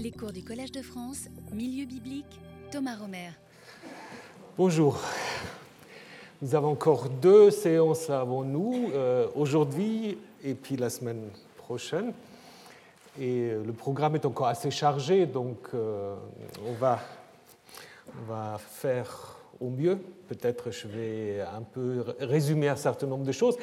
Les cours du Collège de France, Milieu biblique, Thomas Romer. Bonjour. Nous avons encore deux séances avant nous, euh, aujourd'hui et puis la semaine prochaine. Et le programme est encore assez chargé, donc euh, on, va, on va faire au mieux. Peut-être je vais un peu résumer un certain nombre de choses.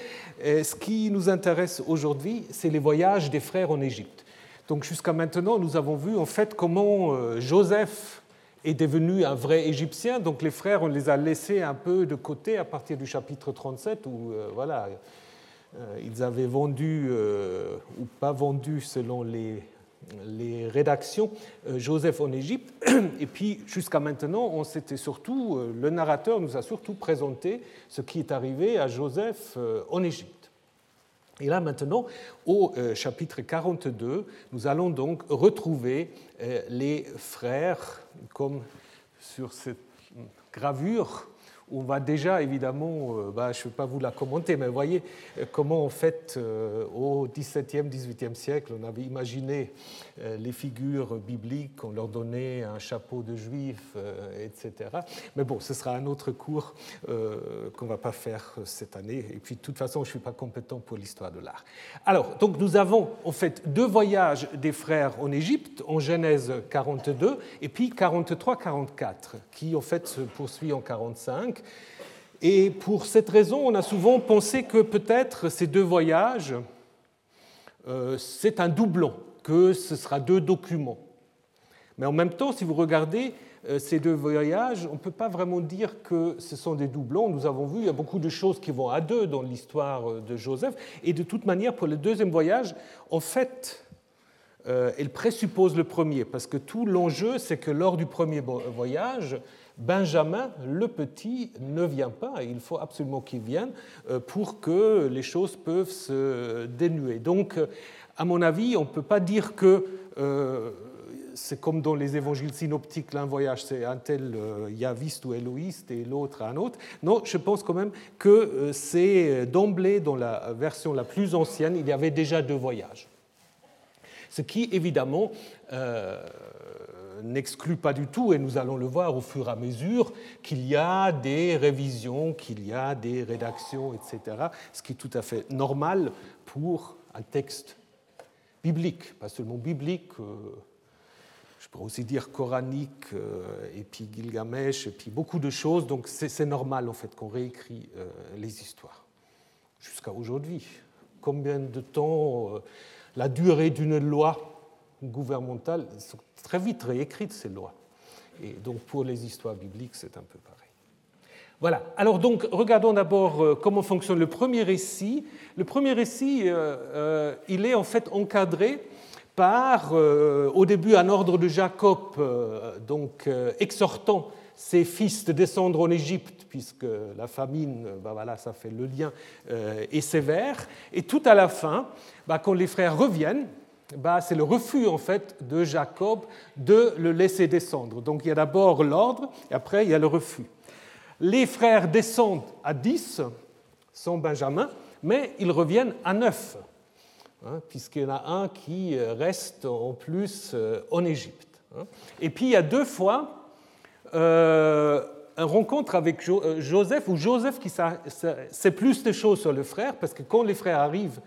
Ce qui nous intéresse aujourd'hui, c'est les voyages des frères en Égypte. Donc jusqu'à maintenant, nous avons vu en fait comment euh, Joseph est devenu un vrai Égyptien. Donc les frères, on les a laissés un peu de côté à partir du chapitre 37 où euh, voilà, euh, ils avaient vendu ou pas vendu selon les, les rédactions Joseph en Égypte. Et puis jusqu'à maintenant, on s'était surtout, le narrateur nous a surtout présenté ce qui est arrivé à Joseph en Égypte. Et là maintenant, au euh, chapitre 42, nous allons donc retrouver euh, les frères, comme sur cette gravure on va déjà, évidemment, euh, bah, je ne vais pas vous la commenter, mais voyez euh, comment, en fait, euh, au XVIIe, XVIIIe siècle, on avait imaginé les figures bibliques, on leur donnait un chapeau de juif, etc. Mais bon, ce sera un autre cours qu'on ne va pas faire cette année. Et puis, de toute façon, je ne suis pas compétent pour l'histoire de l'art. Alors, donc, nous avons, en fait, deux voyages des frères en Égypte, en Genèse 42, et puis 43-44, qui, en fait, se poursuit en 45 et pour cette raison, on a souvent pensé que peut-être ces deux voyages, euh, c'est un doublon, que ce sera deux documents. Mais en même temps, si vous regardez euh, ces deux voyages, on ne peut pas vraiment dire que ce sont des doublons. Nous avons vu, il y a beaucoup de choses qui vont à deux dans l'histoire de Joseph. Et de toute manière, pour le deuxième voyage, en fait, euh, elle présuppose le premier, parce que tout l'enjeu, c'est que lors du premier voyage, Benjamin, le petit, ne vient pas. Il faut absolument qu'il vienne euh, pour que les choses peuvent se dénuer. Donc, euh, à mon avis, on ne peut pas dire que euh, c'est comme dans les évangiles synoptiques, l'un voyage c'est un tel yaviste ou éloïste et l'autre un autre. Non, je pense quand même que c'est d'emblée, dans la version la plus ancienne, il y avait déjà deux voyages. Ce qui, évidemment, n'exclut pas du tout, et nous allons le voir au fur et à mesure, qu'il y a des révisions, qu'il y a des rédactions, etc., ce qui est tout à fait normal pour un texte biblique, pas seulement biblique, euh, je pourrais aussi dire coranique, euh, et puis Gilgamesh, et puis beaucoup de choses, donc c'est normal en fait qu'on réécrit euh, les histoires. Jusqu'à aujourd'hui, combien de temps la durée d'une loi gouvernementales sont très vite réécrites, ces lois. Et donc pour les histoires bibliques, c'est un peu pareil. Voilà, alors donc regardons d'abord euh, comment fonctionne le premier récit. Le premier récit, euh, euh, il est en fait encadré par, au début, un ordre de Jacob, donc exhortant ses fils de descendre en Égypte, puisque la famine, ben voilà, ça fait le lien, est sévère. Et tout à la fin, ben, quand les frères reviennent, bah, c'est le refus en fait de Jacob de le laisser descendre. Donc il y a d'abord l'ordre et après il y a le refus. Les frères descendent à 10, sans Benjamin, mais ils reviennent à 9, hein, puisqu'il y en a un qui reste en plus euh, en Égypte. Hein. Et puis il y a deux fois euh, une rencontre avec euh, Joseph, où Joseph qui sait plus de choses sur le frère, parce que quand les frères arrivent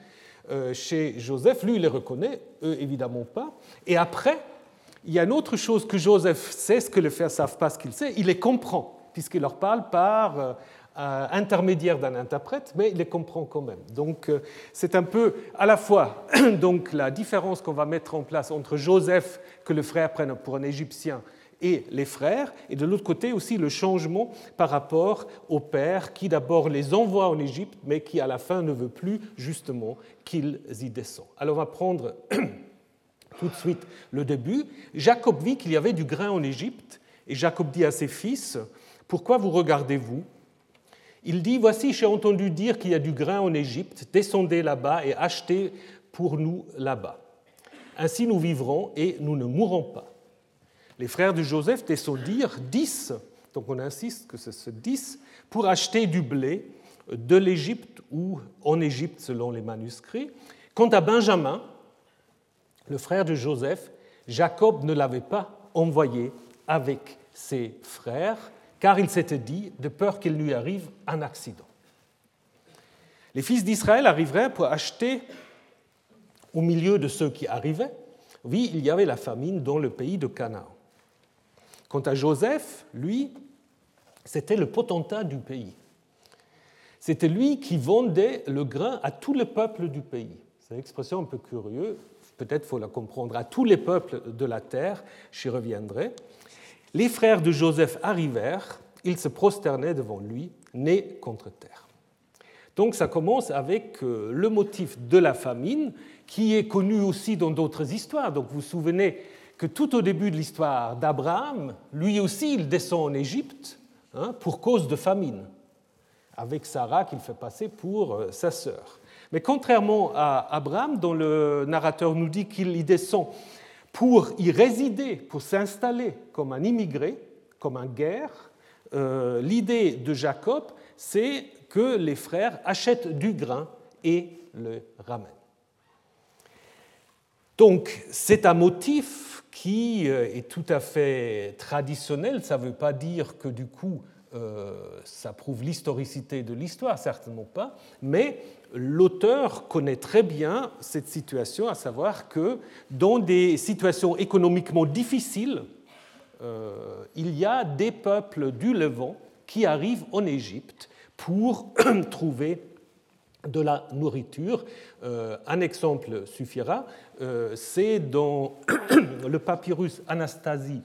euh, chez Joseph, lui il les reconnaît, eux évidemment pas. Et après, il y a une autre chose que Joseph sait, ce que les frères ne savent pas ce qu'il sait, il les comprend, puisqu'il leur parle par euh, intermédiaire d'un interprète, mais il les comprend quand même. Donc euh, c'est un peu à la fois donc, la différence qu'on va mettre en place entre Joseph, que le frère prenne pour un Égyptien, et les frères, et de l'autre côté aussi le changement par rapport au père qui d'abord les envoie en Égypte, mais qui à la fin ne veut plus justement qu'ils y descendent. Alors on va prendre tout de suite le début. Jacob vit qu'il y avait du grain en Égypte, et Jacob dit à ses fils, Pourquoi vous regardez-vous? Il dit, Voici, j'ai entendu dire qu'il y a du grain en Égypte, descendez là-bas et achetez pour nous là-bas. Ainsi nous vivrons et nous ne mourrons pas. Les frères de Joseph descendirent dix, donc on insiste que c'est ce dix, pour acheter du blé de l'Égypte ou en Égypte selon les manuscrits. Quant à Benjamin, le frère de Joseph, Jacob ne l'avait pas envoyé avec ses frères, car il s'était dit de peur qu'il lui arrive un accident. Les fils d'Israël arriveraient pour acheter au milieu de ceux qui arrivaient. Oui, il y avait la famine dans le pays de Canaan. Quant à Joseph, lui, c'était le potentat du pays. C'était lui qui vendait le grain à tout le peuple du pays. C'est une expression un peu curieuse, peut-être faut la comprendre, à tous les peuples de la terre, j'y reviendrai. Les frères de Joseph arrivèrent, ils se prosternaient devant lui, nez contre terre. Donc ça commence avec euh, le motif de la famine, qui est connu aussi dans d'autres histoires. Donc vous vous souvenez que tout au début de l'histoire d'Abraham, lui aussi, il descend en Égypte hein, pour cause de famine, avec Sarah qu'il fait passer pour euh, sa sœur. Mais contrairement à Abraham, dont le narrateur nous dit qu'il y descend pour y résider, pour s'installer comme un immigré, comme un guerre, euh, l'idée de Jacob, c'est que les frères achètent du grain et le ramènent. Donc c'est un motif qui euh, est tout à fait traditionnel, ça ne veut pas dire que du coup euh, ça prouve l'historicité de l'histoire, certainement pas, mais l'auteur connaît très bien cette situation, à savoir que dans des situations économiquement difficiles, euh, il y a des peuples du Levant qui arrivent en Égypte pour trouver de la nourriture. Euh, un exemple suffira, c'est dans le papyrus Anastasie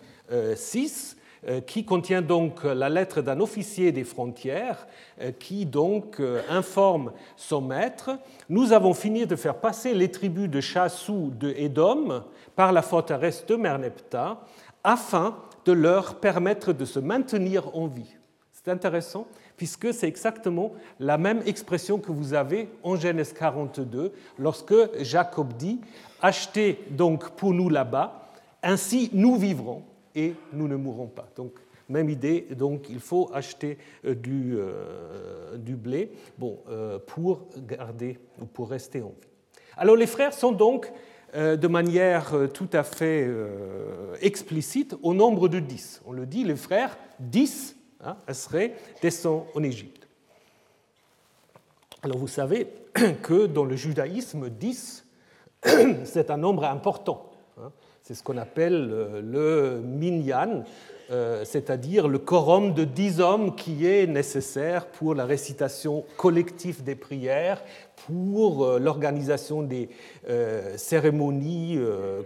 6, euh, qui contient donc la lettre d'un officier des frontières euh, qui donc euh, informe son maître Nous avons fini de faire passer les tribus de Chassou de Édom par la forteresse de Merneptah afin de leur permettre de se maintenir en vie. C'est intéressant puisque c'est exactement la même expression que vous avez en Genèse 42 lorsque Jacob dit Achetez donc pour nous là-bas, ainsi nous vivrons et nous ne mourrons pas. Donc, même idée, donc il faut acheter euh, du, euh, du blé bon, euh, pour garder ou pour rester en vie. Alors les frères sont donc de manière tout à fait explicite au nombre de dix. On le dit, les frères, dix, hein, seraient descendants en Égypte. Alors vous savez que dans le judaïsme, dix, c'est un nombre important. C'est ce qu'on appelle euh, le minyan, c'est-à-dire le quorum de dix hommes qui est nécessaire pour la récitation collective des prières, pour euh, l'organisation des cérémonies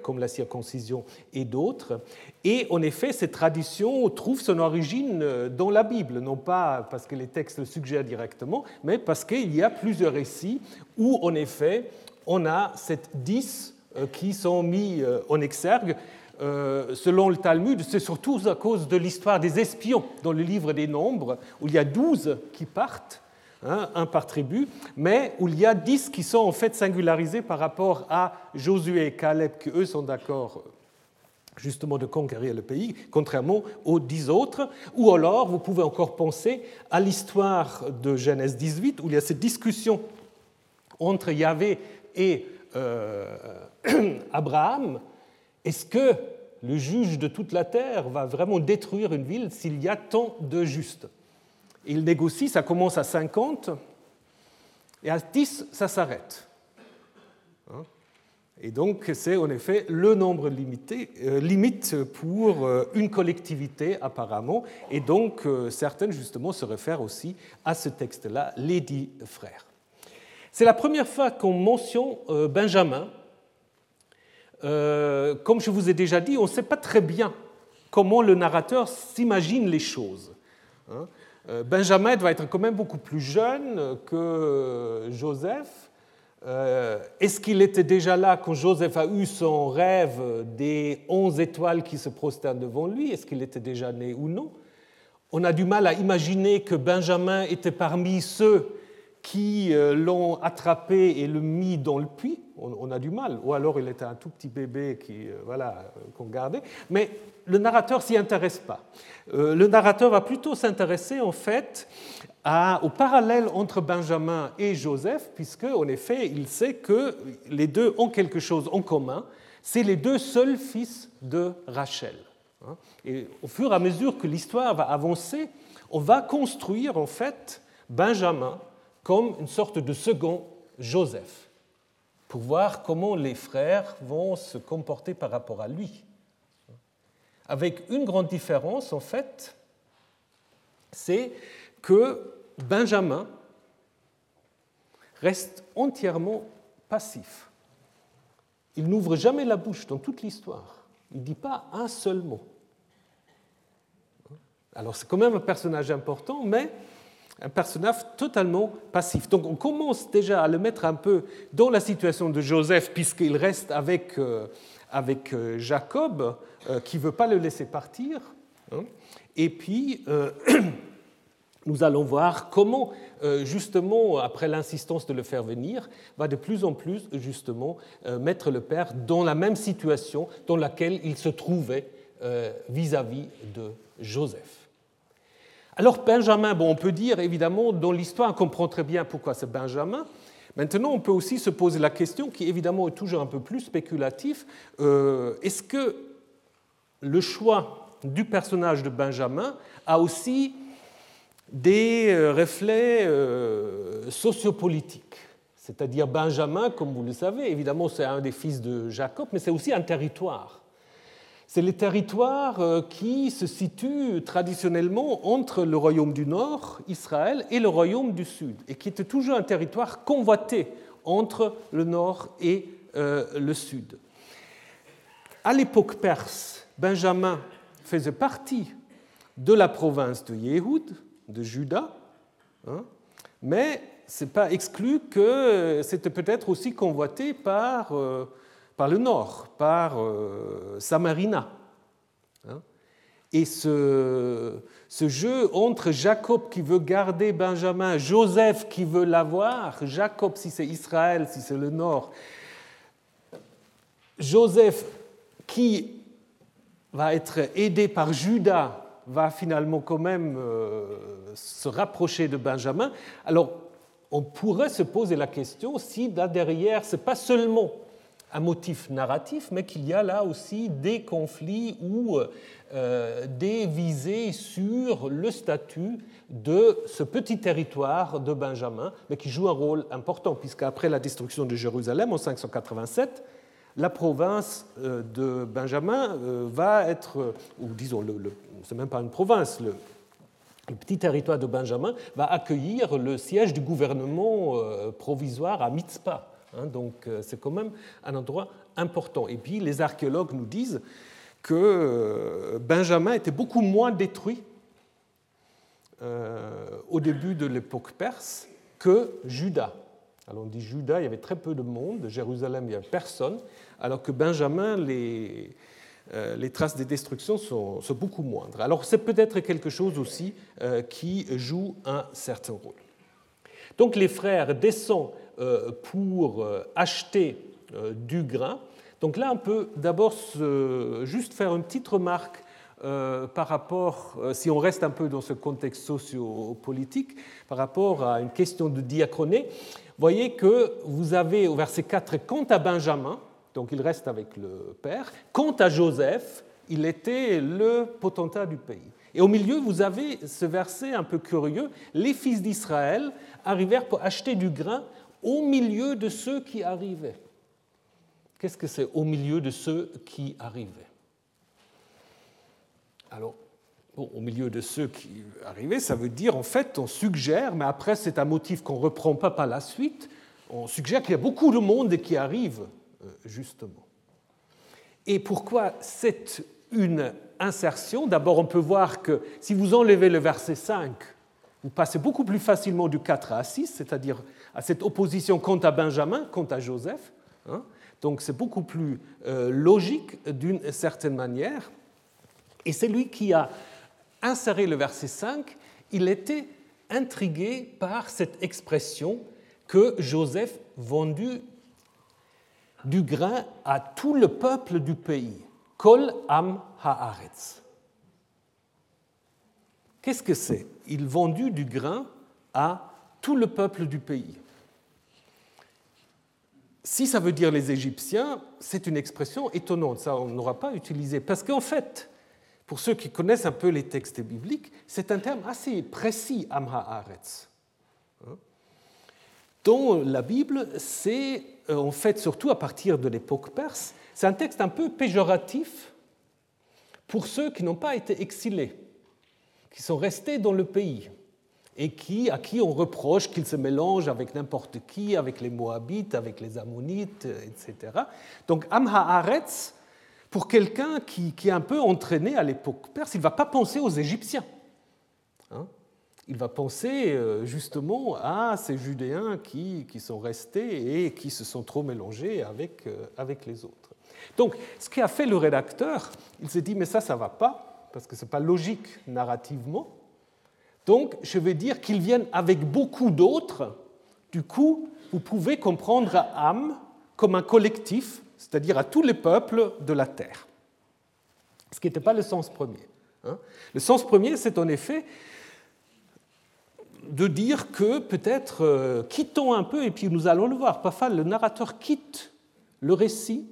comme la circoncision et d'autres. Et en effet, cette tradition trouve son origine dans la Bible, non pas parce que les textes le suggèrent directement, mais parce qu'il y a plusieurs récits où, en effet, on a cette dix euh, qui sont mis euh, en exergue. Euh, selon le Talmud, c'est surtout à cause de l'histoire des espions dans le livre des Nombres, où il y a douze qui partent, hein, un par tribu, mais où il y a dix qui sont en fait singularisés par rapport à Josué et Caleb, qui eux sont d'accord justement de conquérir le pays, contrairement aux dix autres. Ou alors, vous pouvez encore penser à l'histoire de Genèse 18, où il y a cette discussion entre Yahvé et Abraham, est-ce que le juge de toute la terre va vraiment détruire une ville s'il y a tant de justes? Il négocie, ça commence à 50, et à 10, ça s'arrête. Hein? Et donc, c'est en effet le nombre limité, euh, limite pour euh, une collectivité, apparemment. Et donc, euh, certaines, justement, se réfèrent aussi à ce texte-là, les dix frères. C'est la première fois qu'on mentionne Benjamin euh, comme je vous ai déjà dit, on ne sait pas très bien comment le narrateur s'imagine les choses. Hein. Euh, Benjamin doit être quand même beaucoup plus jeune que Joseph. Euh, est-ce qu'il était déjà là quand Joseph a eu son rêve des onze étoiles qui se prosternent devant lui? Est-ce qu'il était déjà né ou non? On a du mal à imaginer que Benjamin était parmi ceux qui l'ont attrapé et le mis dans le puits on, a du mal. Ou alors il était un tout petit bébé qui, euh, voilà, euh, qu'on gardait. Mais le narrateur s'y intéresse pas. Euh, le narrateur va plutôt s'intéresser en fait au parallèle entre Benjamin et Joseph, puisque en effet il sait que les deux ont quelque chose en commun, c'est les deux seuls fils de Rachel. Hein. Et au fur et à mesure que l'histoire va avancer, on va construire en fait Benjamin comme une sorte de second Joseph, pour voir comment les frères vont se comporter par rapport à lui. Avec une grande différence, en fait, c'est que Benjamin reste entièrement passif. Il n'ouvre jamais la bouche dans toute l'histoire. Il ne dit pas un seul mot. Alors c'est quand même un personnage important, mais un personnage totalement passif. Donc on commence déjà à le mettre un peu dans la situation de Joseph, puisqu'il reste avec, euh, avec euh, Jacob, euh, qui ne veut pas le laisser partir. Hein. Et puis, nous allons voir comment, justement, après l'insistance de le faire venir, va de plus en plus, justement, mettre le père dans la même situation dans laquelle il se trouvait vis-à-vis -vis de Joseph. Alors Benjamin, bon, on peut dire évidemment, dans l'histoire, on comprend très bien pourquoi c'est Benjamin. Maintenant, on peut aussi se poser la question, qui évidemment est toujours un peu plus spéculatif, euh, est-ce que le choix du personnage de Benjamin a aussi des euh, reflets euh, sociopolitiques? C'est-à-dire Benjamin, comme vous le savez, évidemment c'est un des fils de Jacob, mais c'est aussi un territoire. C'est les territoires euh, qui se situent traditionnellement entre le royaume du Nord, Israël, et le royaume du Sud, et qui était toujours un territoire convoité entre le Nord et euh, le Sud. À l'époque perse, Benjamin faisait partie de la province de Yéhoud, de Juda, hein, mais ce n'est pas exclu que c'était peut-être aussi convoité par euh, par le nord, par euh, Samarina. Hein. Et ce, ce, jeu entre Jacob qui veut garder Benjamin, Joseph qui veut l'avoir, Jacob si c'est Israël, si c'est le nord, Joseph qui va être aidé par Judas, va finalement quand même euh, se rapprocher de Benjamin. Alors, on pourrait se poser la question si là derrière, ce n'est pas seulement un motif narratif, mais qu'il y a là aussi des conflits ou euh, des visées sur le statut de ce petit territoire de Benjamin, mais qui joue un rôle important, puisqu'après la destruction de Jérusalem en 587, la province euh, de Benjamin euh, va être, ou disons, le, le même pas une province, le, le petit territoire de Benjamin va accueillir le siège du gouvernement provisoire à Mitzpah donc euh, c'est quand même un endroit important. Et puis les archéologues nous disent que euh, Benjamin était beaucoup moins détruit euh, au début de l'époque perse que Juda. Alors on dit Juda, il y avait très peu de monde, Jérusalem, il n'y avait personne, alors que Benjamin, les, traces des destructions sont, beaucoup moindres. Alors c'est peut-être quelque chose aussi qui joue un certain rôle. Donc les frères descendent pour euh, acheter euh, du grain. Donc là, on peut d'abord juste faire une petite remarque par rapport, si on reste un peu dans ce contexte sociopolitique, par rapport à une question de diachronie. Voyez que vous avez au verset 4, quant à Benjamin, donc il reste avec le père, quant à Joseph, il était le potentat du pays. Et au milieu, vous avez ce verset un peu curieux, les fils d'Israël arrivèrent pour acheter du grain au milieu de ceux qui arrivaient. Qu'est-ce que c'est au milieu de ceux qui arrivaient? Alors, au milieu de ceux qui arrivaient, ça veut dire en fait, on suggère, mais après c'est un motif qu'on ne reprend pas par la suite, on suggère qu'il y a beaucoup de monde qui arrive, euh, justement. Et pourquoi c'est une insertion? D'abord, on peut voir que si vous enlevez le verset 5, vous passez beaucoup plus facilement du 4 à 6, c'est-à-dire à cette opposition quant à Benjamin, quant à Joseph. Hein. Donc c'est beaucoup plus euh, logique d'une certaine manière. Et c'est lui qui a inséré le verset 5. Il était intrigué par cette expression que Joseph vendut du grain à tout le peuple du pays. Kol am haaretz. Qu'est-ce que c'est? Il vendut du grain à tout le peuple du pays si ça veut dire les Égyptiens, c'est une expression étonnante, ça on n'aura pas utilisé, parce qu'en fait, pour ceux qui connaissent un peu les textes bibliques, c'est un terme assez précis, Amha Aretz. Hein? Dans la Bible, c'est euh, en fait surtout à partir de l'époque perse, c'est un texte un peu péjoratif pour ceux qui n'ont pas été exilés, qui sont restés dans le pays et qui, à qui on reproche qu'ils se mélangent avec n'importe qui, avec les Moabites, avec les Ammonites, etc. Donc Amha Aretz, pour quelqu'un qui, est un peu entraîné à l'époque perse, il ne va pas penser aux Égyptiens. Hein. il va penser euh, justement à ces Judéens qui, qui, sont restés et qui se sont trop mélangés avec, euh, avec les autres. Donc, ce qu'a fait le rédacteur, il s'est dit, mais ça, ça ne va pas, parce que ce n'est pas logique narrativement. Donc, je vais dire qu'ils viennent avec beaucoup d'autres. Du coup, vous pouvez comprendre Am comme un collectif, c'est-à-dire à tous les peuples de la terre. Ce qui n'était pas le sens premier. Hein. Le sens premier, c'est en effet de dire que peut-être euh, quittons un peu, et puis nous allons le voir, parfois le narrateur quitte le récit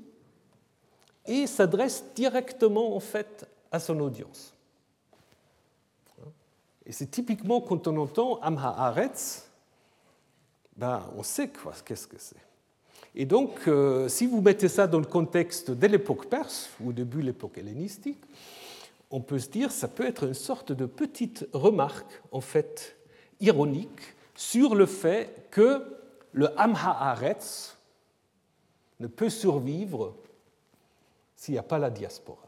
et s'adresse directement en fait à son audience. Et c'est typiquement quand on entend Amha Aretz, ben, on sait quoi, qu'est-ce que c'est. Et donc, euh, si vous mettez ça dans le contexte de l'époque perse, ou début de l'époque hellénistique, on peut se dire ça peut être une sorte de petite remarque, en fait, ironique, sur le fait que le Amha Aretz ne peut survivre s'il n'y a pas la diaspora.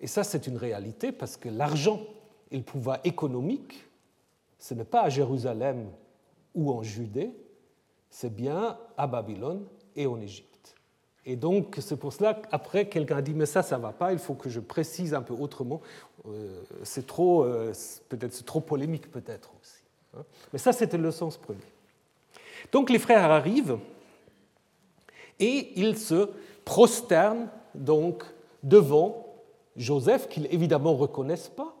Et ça, c'est une réalité parce que l'argent et le pouvoir économique, ce n'est pas à Jérusalem ou en Judée, c'est bien à Babylone et en Égypte. Et donc, c'est pour cela qu'après, quelqu'un a dit, mais ça, ça ne va pas, il faut que je précise un peu autrement. Euh, c'est trop, euh, peut-être, c'est trop polémique, peut-être aussi. Hein. Mais ça, c'était le sens premier. Donc, les frères arrivent et ils se prosternent donc devant Joseph, qu'ils évidemment ne reconnaissent pas,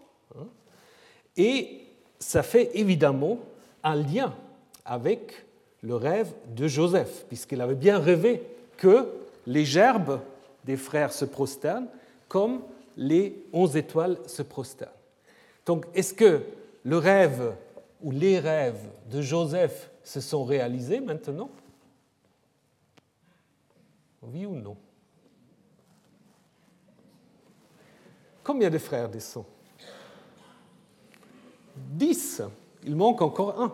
et ça fait évidemment un lien avec le rêve de Joseph, puisqu'il avait bien rêvé que les gerbes des frères se prosternent comme les onze étoiles se prosternent. Donc, est-ce que le rêve ou les rêves de Joseph se sont réalisés maintenant? Oui ou non? Combien de frères descendent 10. Il manque encore un.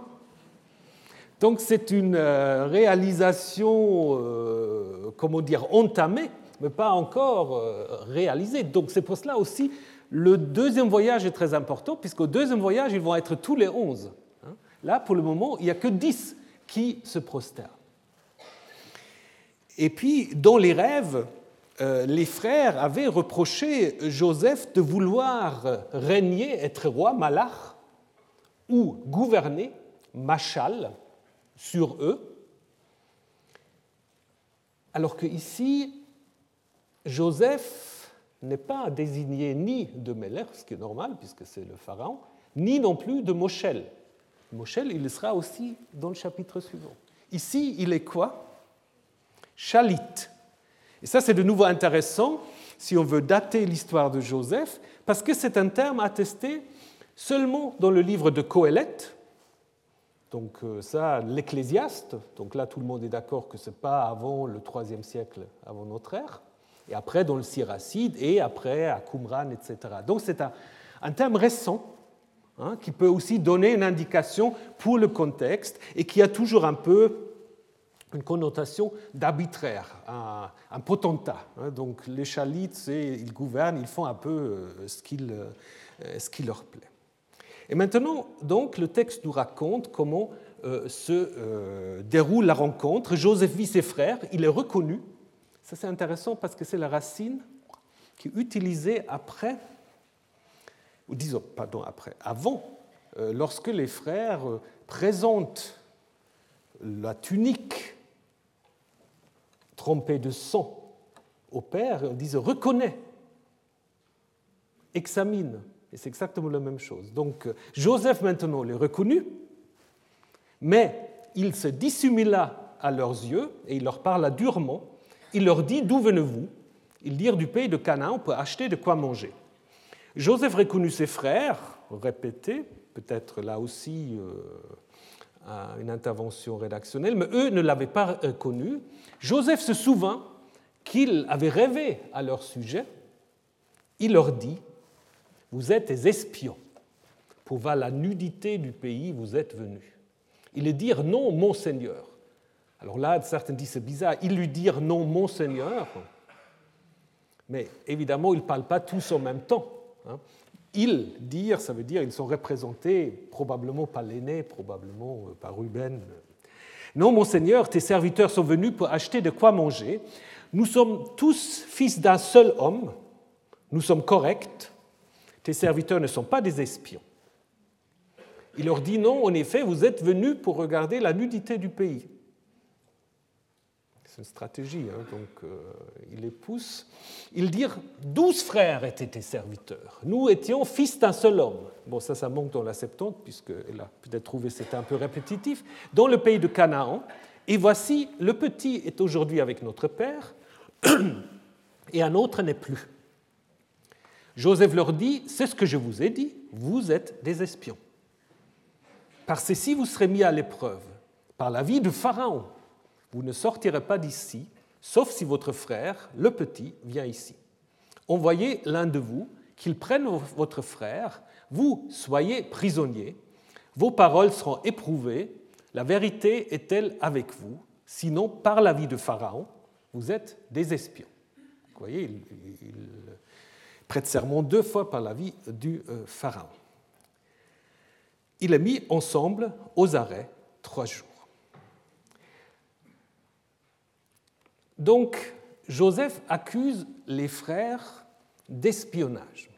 Donc c'est une euh, réalisation, euh, comment dire, entamée, mais pas encore euh, réalisée. Donc c'est pour cela aussi, le deuxième voyage est très important, puisqu'au deuxième voyage, ils vont être tous les 11. Hein. Là, pour le moment, il n'y a que 10 qui se prosternent. Et puis, dans les rêves, les frères avaient reproché Joseph de vouloir régner, être roi, malach, ou gouverner, machal, sur eux, alors que ici, Joseph n'est pas désigné ni de Meller, ce qui est normal puisque c'est le pharaon, ni non plus de Moshel. Moshel, il sera aussi dans le chapitre suivant. Ici, il est quoi? Chalit. Et ça, c'est de nouveau intéressant si on veut dater l'histoire de Joseph, parce que c'est un terme attesté Seulement dans le livre de Coëlette, donc euh, ça, l'Ecclésiaste, donc là tout le monde est d'accord que ce n'est pas avant le IIIe siècle avant notre ère, et après dans le Siracide, et après à Qumran, etc. Donc c'est un, terme récent hein, qui peut aussi donner une indication pour le contexte et qui a toujours un peu une connotation d'arbitraire, un, potentat. Hein. donc les chalites, ils gouvernent, ils font un peu euh, ce, euh, ce qui leur plaît. Et maintenant, donc, le texte nous raconte comment euh, se déroule la rencontre. Joseph vit ses frères, il est reconnu. Ça, c'est intéressant parce que c'est la racine qui est utilisée après, ou disons, pardon, après, avant, lorsque les frères présentent la tunique trempée de sang au père, ils disent reconnais, examine. Et c'est exactement la même chose. Donc Joseph maintenant l'est reconnu, mais il se dissimula à leurs yeux et il leur parla durement. Il leur dit D'où venez-vous? Ils dirent Du pays de Canaan pour acheter de quoi manger. Joseph reconnut ses frères, répété, peut-être là aussi euh, une intervention rédactionnelle, mais eux ne l'avaient pas connu. Joseph se souvint qu'il avait rêvé à leur sujet. Il leur dit Vous êtes des espions. Pour voir la nudité du pays, vous êtes venus. Ils lui dirent Non, mon Seigneur. Alors là, certains disent c'est bizarre. Ils lui dirent Non, mon Seigneur. Mais évidemment, ils ne parlent pas tous en même temps. Ils dire, ça veut dire ils sont représentés probablement par l'aîné, probablement euh, par Ruben. Non, mon Seigneur, tes serviteurs sont venus pour acheter de quoi manger. Nous sommes tous fils d'un seul homme. Nous sommes corrects. Tes serviteurs ne sont pas des espions. Il leur dit non, en effet, vous êtes venus pour regarder la nudité du pays. C'est une stratégie, hein, donc euh, il les pousse. Ils dirent douze frères étaient tes serviteurs. Nous étions fils d'un seul homme. Bon, ça, ça manque dans la Septante, puisqu'elle a peut-être trouvé c'était un peu répétitif. Dans le pays de Canaan. Et voici, le petit est aujourd'hui avec notre père, et un autre n'est plus. Joseph leur dit C'est ce que je vous ai dit, vous êtes des espions. Par ceci, vous serez mis à l'épreuve, par la vie de Pharaon vous ne sortirez pas d'ici, sauf si votre frère, le petit, vient ici. Envoyez l'un de vous, qu'il prenne votre frère, vous soyez prisonnier, vos paroles seront éprouvées, la vérité est-elle avec vous? Sinon, par la vie de Pharaon, vous êtes des espions. Vous voyez, il, prête serment deux fois par la vie du euh, Pharaon. Il est mis ensemble aux arrêts trois jours. Donc, Joseph accuse les frères d'espionnage.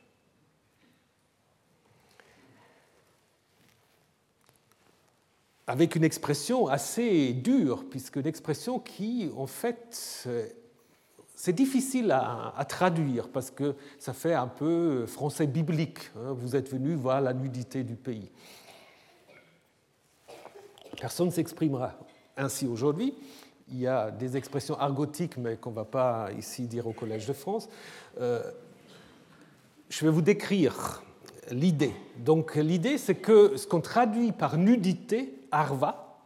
Avec une expression assez dure, puisque une expression qui, en fait, c'est difficile à, traduire parce que ça fait un peu français biblique. Hein. vous êtes venu voir la nudité du pays. Personne ne s'exprimera ainsi aujourd'hui il y a des expressions argotiques, mais qu'on ne va pas ici dire au Collège de France. Euh, je vais vous décrire l'idée. Donc l'idée, c'est que ce qu'on traduit par nudité, arva,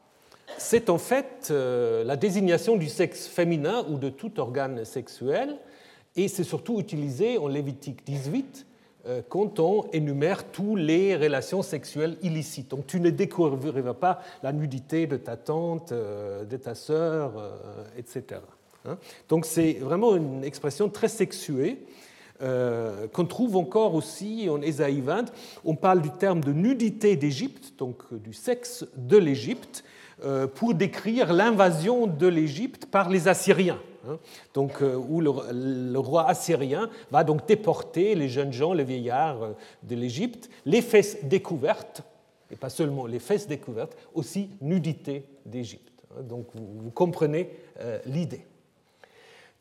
c'est en fait euh, la désignation du sexe féminin ou de tout organe sexuel, et c'est surtout utilisé en Lévitique 18 euh, quand on énumère toutes les relations sexuelles illicites. Donc tu ne découvriras pas la nudité de ta tante, euh, de ta sœur, euh, etc. Hein. Donc c'est vraiment une expression très sexuée qu'on trouve encore aussi en Ésaïe 20. On parle du terme de nudité d'Égypte, donc du sexe de l'Égypte, pour décrire l'invasion de l'Égypte par les Assyriens. Hein. donc, euh, où le, roi assyrien va donc déporter les jeunes gens, les vieillards euh, de l'Égypte, les fesses découvertes, et pas seulement les fesses découvertes, aussi nudité d'Égypte. Hein. Donc vous, comprenez euh, l'idée.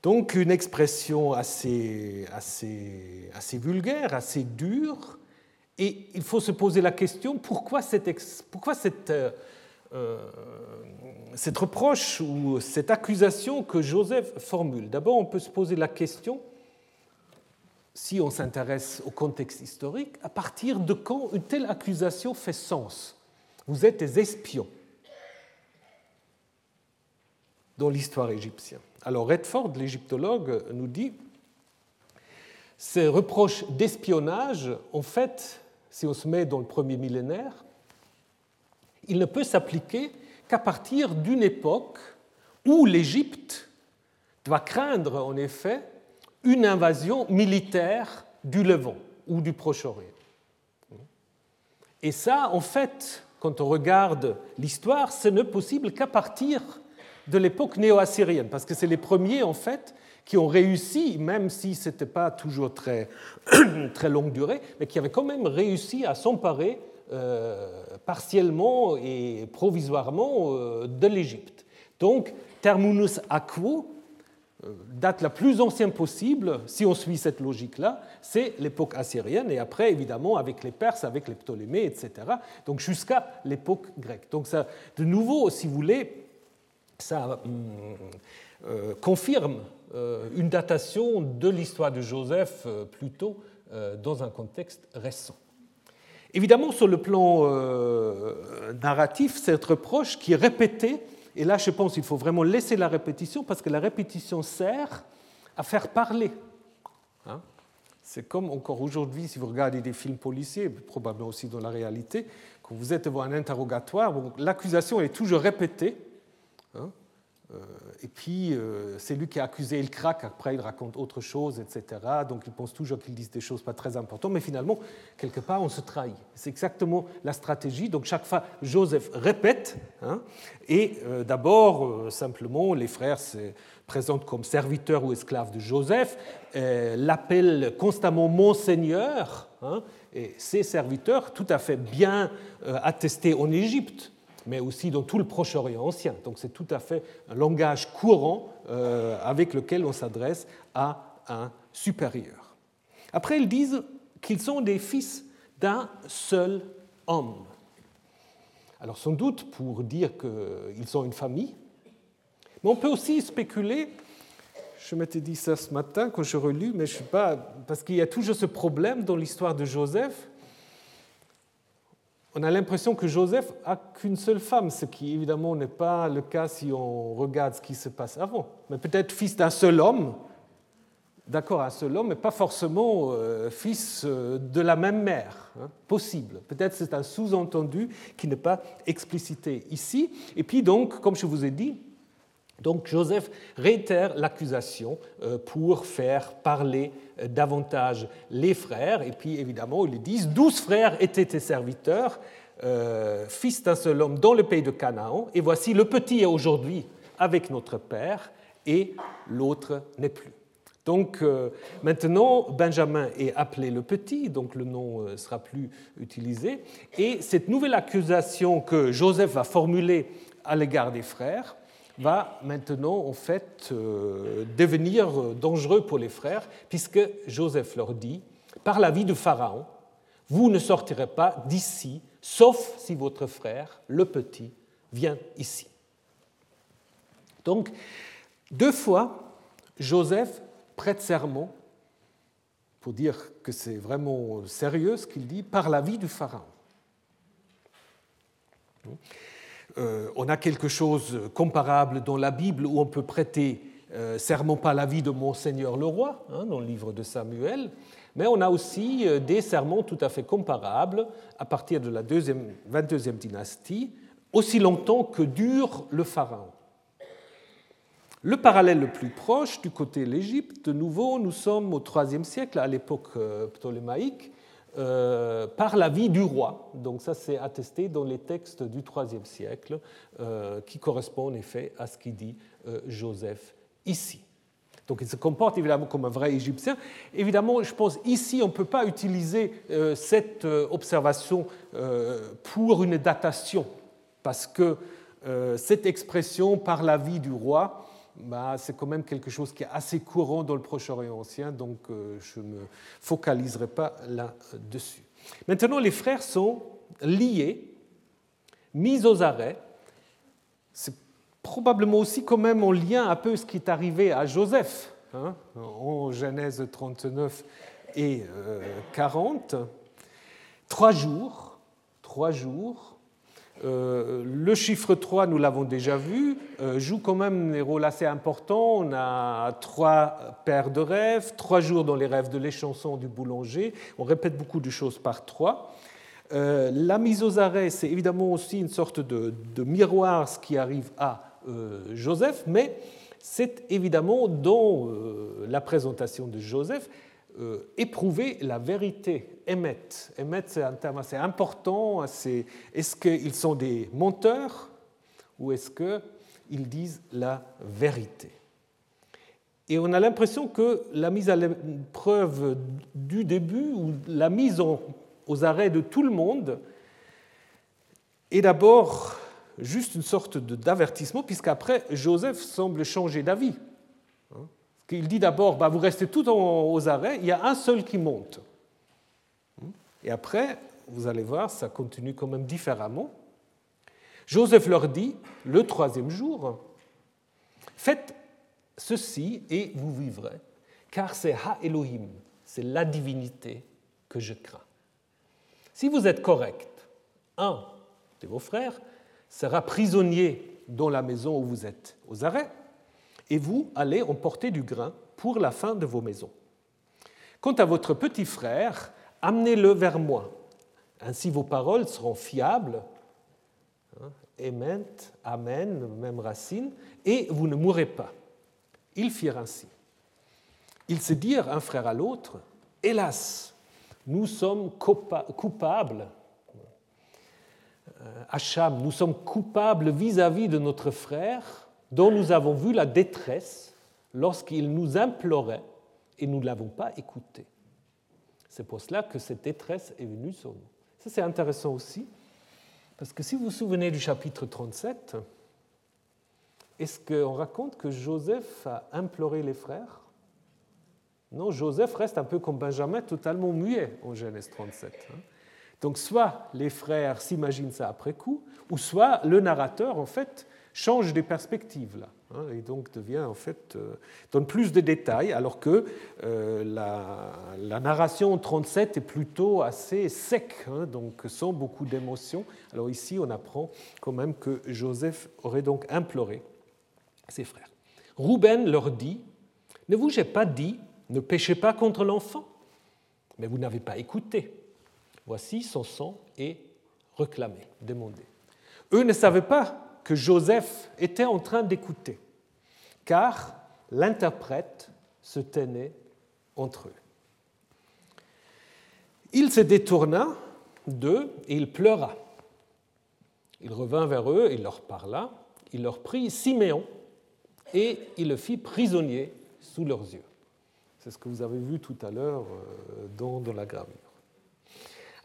Donc une expression assez, assez, assez vulgaire, assez dure, et il faut se poser la question pourquoi cette, pourquoi cette cette reproche ou cette accusation que Joseph formule. D'abord, on peut se poser la question, si on s'intéresse au contexte historique, à partir de quand une telle accusation fait sens? Vous êtes des espions dans l'histoire égyptienne. Alors Redford, l'égyptologue, nous dit ces reproches d'espionnage, en fait, si on se met dans le premier millénaire, il ne peut s'appliquer qu'à partir d'une époque où l'Égypte doit craindre en effet une invasion militaire du Levant ou du Proche-Orient. Et ça, en fait, quand on regarde l'histoire, ce n'est possible qu'à partir de l'époque néo-assyrienne, parce que c'est les premiers, en fait, qui ont réussi, même si ce n'était pas toujours très, très longue durée, mais qui avaient quand même réussi à s'emparer euh, partiellement et provisoirement euh, de l'Égypte. Donc, Terminus Aquo, euh, date la plus ancienne possible, si on suit cette logique-là, c'est l'époque assyrienne, et après, évidemment, avec les Perses, avec les Ptolémées, etc., donc jusqu'à l'époque grecque. Donc, ça, de nouveau, si vous voulez, ça hum, confirme une datation de l'histoire de Joseph plutôt dans un contexte récent. Évidemment, sur le plan narratif, c'est être proche qui est répété et là, je pense qu'il faut vraiment laisser la répétition parce que la répétition sert à faire parler. Hein. C'est comme encore aujourd'hui, si vous regardez des films policiers, probablement aussi dans la réalité, quand vous êtes devant un interrogatoire, l'accusation est toujours répétée. Hein. Euh, et puis, euh, c'est lui qui a accusé, il craque, après il raconte autre chose, etc. Donc il pense toujours qu'il dit des choses pas très importantes, mais finalement, quelque part, on se trahit. C'est exactement la stratégie. Donc chaque fois, Joseph répète, hein, et euh, d'abord, simplement, les frères se présentent comme serviteurs ou esclaves de Joseph, l'appellent constamment Monseigneur, hein, et ces serviteurs, tout à fait bien attestés en Égypte, mais aussi dans tout le Proche-Orient ancien. Donc c'est tout à fait un langage courant euh, avec lequel on s'adresse à un supérieur. Après, ils disent qu'ils sont des fils d'un seul homme. Alors sans doute pour dire qu'ils sont une famille, mais on peut aussi spéculer, je m'étais dit ça ce matin quand je relus, mais je ne sais pas, parce qu'il y a toujours ce problème dans l'histoire de Joseph, on a l'impression que Joseph a qu'une seule femme, ce qui évidemment n'est pas le cas si on regarde ce qui se passe avant. Mais peut-être fils d'un seul homme, d'accord, un seul homme, mais pas forcément euh, fils euh, de la même mère. Hein, possible. Peut-être c'est un sous-entendu qui n'est pas explicité ici. Et puis donc, comme je vous ai dit, donc Joseph réitère l'accusation euh, pour faire parler euh, davantage les frères. Et puis évidemment, ils disent, douze frères étaient tes serviteurs, euh, fils d'un seul homme dans le pays de Canaan. Et voici, le petit est aujourd'hui avec notre père et l'autre n'est plus. Donc maintenant, Benjamin est appelé le petit, donc le nom ne sera plus utilisé. Et cette nouvelle accusation que Joseph va formuler à l'égard des frères, va maintenant en fait euh, devenir dangereux pour les frères, puisque Joseph leur dit, par la vie de Pharaon, vous ne sortirez pas d'ici, sauf si votre frère, le petit, vient ici. Donc, deux fois, Joseph prête serment pour dire que c'est vraiment sérieux ce qu'il dit, par la vie du Pharaon. Euh, on a quelque chose comparable dans la Bible où on peut prêter euh, serment pas la vie de Monseigneur le roi, hein, dans le livre de Samuel, mais on a aussi euh, des serments tout à fait comparables à partir de la 22e dynastie, aussi longtemps que dure le Pharaon. Le parallèle le plus proche du côté de l'Égypte, de nouveau, nous sommes au IIIe siècle, à l'époque ptolémaïque, euh, par la vie du roi. Donc ça, c'est attesté dans les textes du IIIe siècle, euh, qui correspond en effet à ce qu'il dit euh, Joseph ici. Donc il se comporte évidemment comme un vrai Égyptien. Évidemment, je pense ici, on ne peut pas utiliser cette observation pour une datation, parce que cette expression par la vie du roi bah, c'est quand même quelque chose qui est assez courant dans le Proche-Orient ancien, donc euh, je ne me focaliserai pas là-dessus. Maintenant, les frères sont liés, mis aux arrêts. C'est probablement aussi quand même en lien un peu ce qui est arrivé à Joseph hein, en Genèse 39 et 40. Euh, trois jours, trois jours, euh, le chiffre 3, nous l'avons déjà vu, euh, joue quand même des rôles assez importants. On a trois paires de rêves, trois jours dans les rêves de l'échanson du boulanger. On répète beaucoup de choses par trois. Euh, la mise aux arrêts, c'est évidemment aussi une sorte de, de, miroir ce qui arrive à Joseph, mais c'est évidemment dans la présentation de Joseph euh, éprouver la vérité. Émettre. Émettre, c'est un terme assez important. Est-ce qu'ils sont des menteurs ou est-ce qu'ils disent la vérité? Et on a l'impression que la mise à l'épreuve du début, ou la mise aux arrêts de tout le monde, est d'abord juste une sorte d'avertissement, puisqu'après, Joseph semble changer d'avis. Il dit d'abord, bah, vous restez tout aux arrêts, il y a un seul qui monte. Et après, vous allez voir, ça continue quand même différemment. Joseph leur dit, le troisième jour, Faites ceci et vous vivrez, car c'est Ha Elohim, c'est la divinité que je crains. Si vous êtes correct, un de vos frères sera prisonnier dans la maison où vous êtes aux arrêts, et vous allez emporter du grain pour la fin de vos maisons. Quant à votre petit frère, amenez-le vers moi. Ainsi vos paroles seront fiables. Amen, Amen, même racine, et vous ne mourrez pas. Ils firent ainsi. Ils se dirent un frère à l'autre, Hélas, nous sommes coupables, euh, Hacham, nous sommes coupables vis-à-vis de notre frère dont nous avons vu la détresse lorsqu'il nous implorait et nous ne l'avons pas écouté. C'est pour cela que cette détresse est venue sur nous. Ça, c'est intéressant aussi, parce que si vous vous souvenez du chapitre 37, est-ce qu'on raconte que Joseph a imploré les frères? Non, Joseph reste un peu comme Benjamin, totalement muet en Genèse 37. Hein. Donc soit les frères s'imaginent ça après coup, ou soit le narrateur, en fait, change des perspectives là, hein, et donc devient en fait euh, donne plus de détails, alors que euh, la, narration en 37 est plutôt assez sec, hein, donc sans beaucoup d'émotions. Alors ici, on apprend quand même que Joseph aurait donc imploré ses frères. Rouben leur dit Ne vous ai pas dit ne péchez pas contre l'enfant. Mais vous n'avez pas écouté. Voici son sang est réclamé, demandé. Eux ne savaient pas que Joseph était en train d'écouter, car l'interprète se tenait entre eux. Il se détourna d'eux et il pleura. Il revint vers eux, il leur parla, il leur prit Siméon et il le fit prisonnier sous leurs yeux. C'est ce que vous avez vu tout à l'heure euh, dans, la gravure.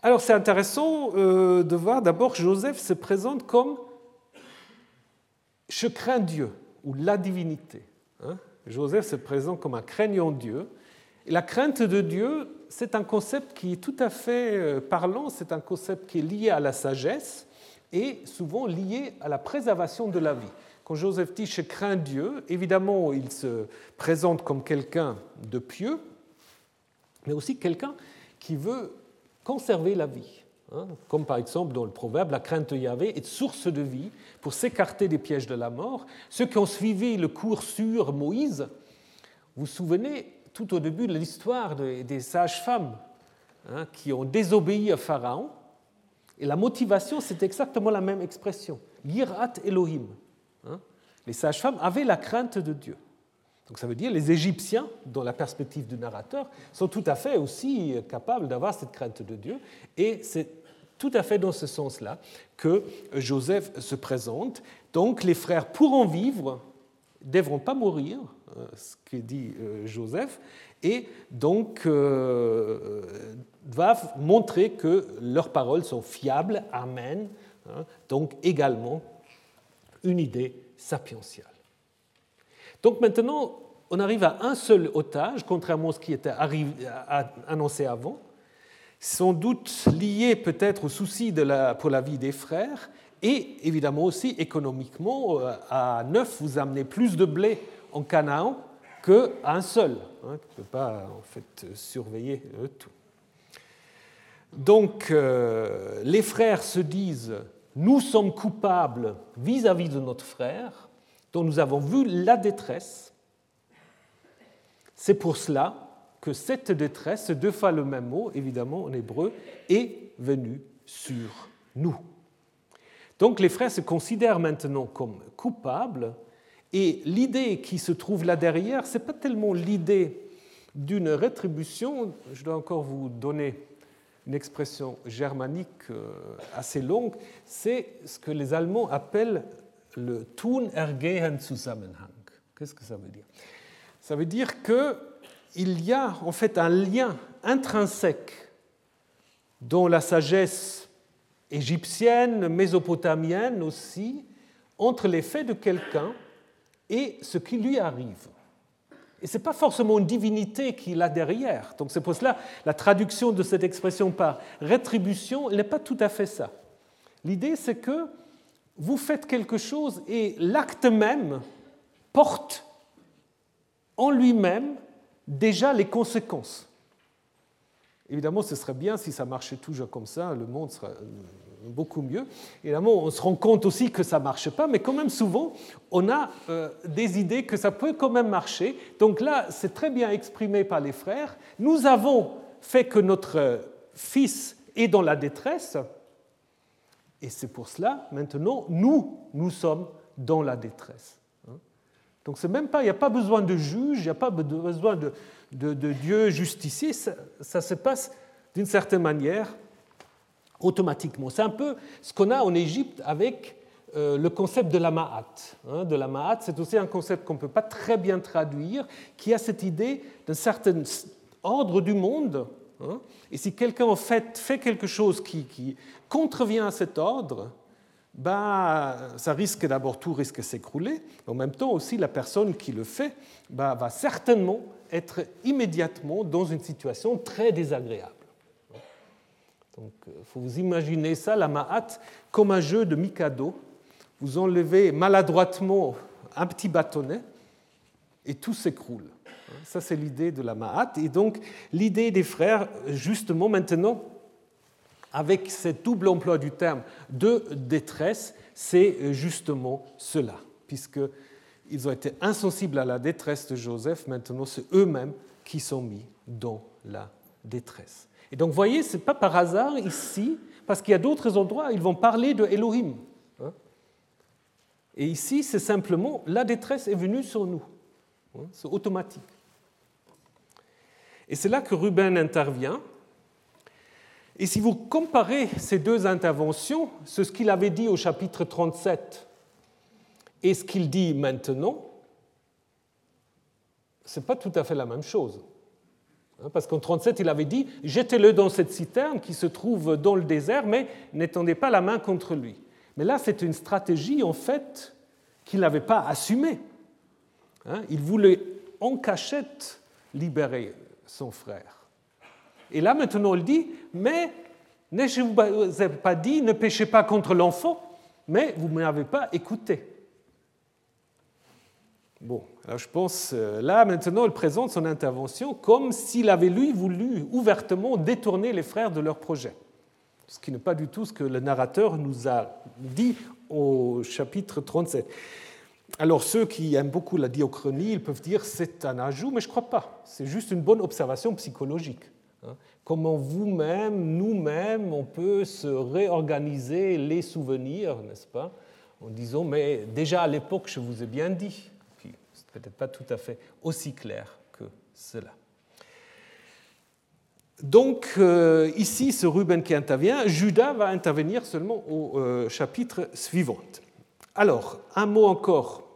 Alors c'est intéressant euh, de voir d'abord Joseph se présente comme je crains Dieu ou la divinité. Hein. Joseph se présente comme un craignant Dieu. Et la crainte de Dieu, c'est un concept qui est tout à fait euh, parlant, c'est un concept qui est lié à la sagesse et souvent lié à la préservation de la vie. Quand Joseph dit je crains Dieu, évidemment, il se présente comme quelqu'un de pieux, mais aussi quelqu'un qui veut conserver la vie. Hein. comme par exemple dans le proverbe, la crainte de Yahvé est source de vie pour s'écarter des pièges de la mort. Ceux qui ont suivi le cours sur Moïse, vous vous souvenez tout au début de l'histoire des sages-femmes hein, qui ont désobéi à Pharaon, et la motivation, c'est exactement la même expression, Yirat Elohim. Hein, les sages-femmes avaient la crainte de Dieu. Donc ça veut dire les Égyptiens, dans la perspective du narrateur, sont tout à fait aussi capables d'avoir cette crainte de Dieu. Et c'est tout à fait dans ce sens-là que Joseph se présente. Donc les frères pourront vivre, devront pas mourir, euh, ce que dit euh, Joseph, et donc euh, doivent montrer que leurs paroles sont fiables. Amen. Hein, donc également une idée sapientiale. Donc maintenant, on arrive à un seul otage, contrairement à ce qui était annoncé avant, sans doute lié peut-être au souci pour la vie des frères, et évidemment aussi économiquement, euh, à neuf, vous amenez plus de blé en Canaan qu'à un seul, hein, qui ne peut pas en fait surveiller tout. Donc euh, les frères se disent nous sommes coupables vis-à-vis de notre frère, dont nous avons vu la détresse. C'est pour cela que cette détresse, deux fois le même mot, évidemment en hébreu, est venue sur nous. Donc les frères se considèrent maintenant comme coupables, et l'idée qui se trouve là derrière, ce n'est pas tellement l'idée d'une rétribution, je dois encore vous donner une expression germanique euh, assez longue, c'est ce que les Allemands appellent le Tun ergehen Zusammenhang. Qu'est-ce que ça veut dire? Ça veut dire qu'il y a en fait un lien intrinsèque dans la sagesse égyptienne, mésopotamienne aussi, entre les faits de quelqu'un et ce qui lui arrive. Et ce n'est pas forcément une divinité qui l'a derrière. Donc c'est pour cela la traduction de cette expression par rétribution n'est pas tout à fait ça. L'idée c'est que vous faites quelque chose et l'acte même porte en lui-même déjà les conséquences. Évidemment, ce serait bien si ça marchait toujours comme ça, le monde serait beaucoup mieux. Évidemment, on se rend compte aussi que ça ne marche pas, mais quand même souvent, on a euh, des idées que ça peut quand même marcher. Donc là, c'est très bien exprimé par les frères. Nous avons fait que notre fils est dans la détresse, et c'est pour cela, maintenant, nous, nous sommes dans la détresse. Donc c'est même pas, il n'y a pas besoin de juge, il n'y a pas besoin de, de, Dieu justicier, ça, se passe d'une certaine manière automatiquement. C'est un peu ce qu'on a en Égypte avec euh, le concept de la ma'at. Hein, de la c'est aussi un concept qu'on ne peut pas très bien traduire, qui a cette idée d'un certain ordre du monde. Hein. et si quelqu'un en fait fait quelque chose qui, contrevient à cet ordre, bah, ça risque d'abord tout risque s'écrouler. En même temps aussi, la personne qui le fait bah, va certainement être immédiatement dans une situation très désagréable. Donc, euh, faut vous imaginer ça, la Ma'at, comme un jeu de Mikado. Vous enlevez maladroitement un petit bâtonnet et tout s'écroule. Ça, c'est l'idée de la Ma'at. Et donc, l'idée des frères, justement, maintenant, avec ce double emploi du terme de détresse, c'est justement cela, puisqu'ils ont été insensibles à la détresse de Joseph, maintenant c'est eux-mêmes qui sont mis dans la détresse. Et donc, vous voyez, ce n'est pas par hasard ici, parce qu'il y a d'autres endroits, ils vont parler de Elohim. Hein. Et ici, c'est simplement la détresse est venue sur nous. Hein, c'est automatique. Et c'est là que Ruben intervient. Et si vous comparez ces deux interventions, ce qu'il avait dit au chapitre 37 et ce qu'il dit maintenant, ce n'est pas tout à fait la même chose. Hein, parce qu'en 37, il avait dit Jetez-le dans cette citerne qui se trouve dans le désert, mais n'étendez pas la main contre lui. Mais là, c'est une stratégie, en fait, qu'il n'avait pas assumée. Hein, il voulait en cachette libérer son frère. Et là, maintenant, il dit Mais je ne vous ai pas dit ne péchez pas contre l'enfant, mais vous ne m'avez pas écouté. Bon, alors je pense, euh, là maintenant, il présente son intervention comme s'il avait lui voulu ouvertement détourner les frères de leur projet. Ce qui n'est pas du tout ce que le narrateur nous a dit au chapitre 37. Alors ceux qui aiment beaucoup la diachronie, ils peuvent dire c'est un ajout, mais je ne crois pas. C'est juste une bonne observation psychologique. Hein. Comment vous-même, nous-mêmes, on peut se réorganiser les souvenirs, n'est-ce pas, en disant mais déjà à l'époque je vous ai bien dit peut-être pas tout à fait aussi clair que cela. Donc euh, ici, ce Ruben qui intervient, Judas va intervenir seulement au euh, chapitre suivant. Alors, un mot encore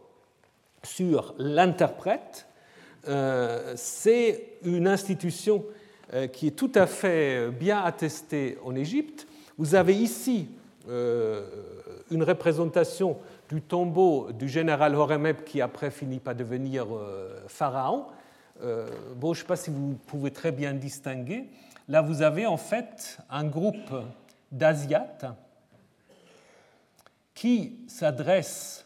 sur l'interprète. Euh, c'est une institution qui est tout à fait bien attestée en Égypte. Vous avez ici une représentation du tombeau du général Horemheb qui après finit par devenir euh, pharaon. Euh, bon, je ne sais pas si vous pouvez très bien distinguer. Là, vous avez en fait un groupe d'Asiates qui s'adresse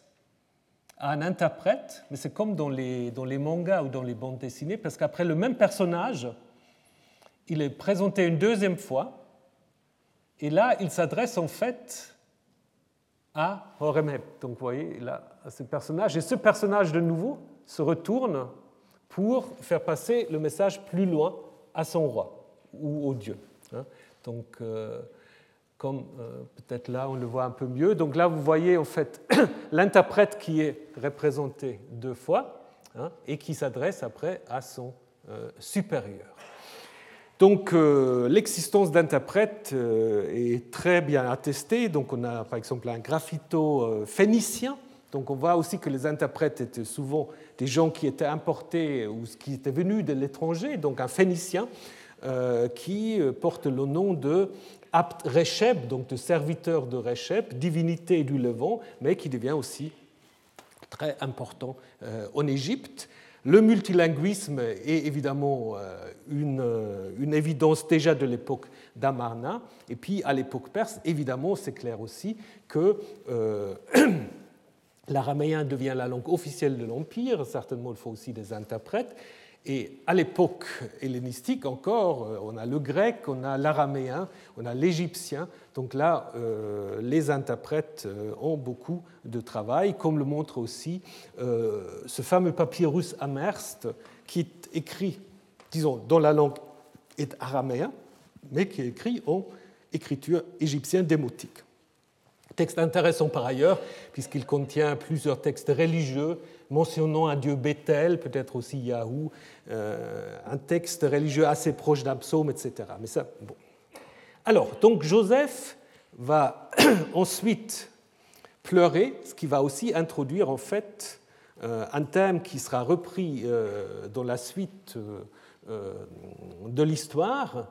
à un interprète, mais c'est comme dans les, dans les mangas ou dans les bandes dessinées, parce qu'après le même personnage, il est présenté une deuxième fois, et là, il s'adresse en fait à Horemheb. Donc vous voyez là ce personnage. Et ce personnage de nouveau se retourne pour faire passer le message plus loin à son roi ou au dieu. Hein. Donc euh, comme euh, peut-être là on le voit un peu mieux. Donc là vous voyez en fait l'interprète qui est représenté deux fois hein, et qui s'adresse après à son euh, supérieur. Donc euh, l'existence d'interprètes euh, est très bien attestée. Donc on a par exemple un graffito euh, phénicien. Donc on voit aussi que les interprètes étaient souvent des gens qui étaient importés ou qui étaient venus de l'étranger. Donc un phénicien qui porte le nom de Apt Recheb, donc de serviteur de Recheb, divinité du Levant, mais qui devient aussi très important en Égypte. Le multilinguisme est évidemment euh, euh, une, évidence déjà de l'époque d'Amarna. Et puis à l'époque perse, évidemment, c'est clair aussi que euh, L'araméen devient la langue officielle de l'Empire, certainement il faut aussi des interprètes. Et à l'époque hellénistique encore, euh, on a le grec, on a l'araméen, on a l'égyptien. Donc là, euh, les interprètes euh, ont beaucoup de travail, comme le montre aussi ce fameux papyrus Amerst, qui est écrit, disons, dans la langue araméen, mais qui est écrit en écriture égyptienne démotique. Texte intéressant par ailleurs, puisqu'il contient plusieurs textes religieux mentionnant un dieu Bethel, peut-être aussi Yahoo, euh, un texte religieux assez proche d'un psaume, etc. Mais ça, bon. Alors, donc Joseph va ensuite pleurer, ce qui va aussi introduire en fait euh, un thème qui sera repris euh, dans la suite de l'histoire,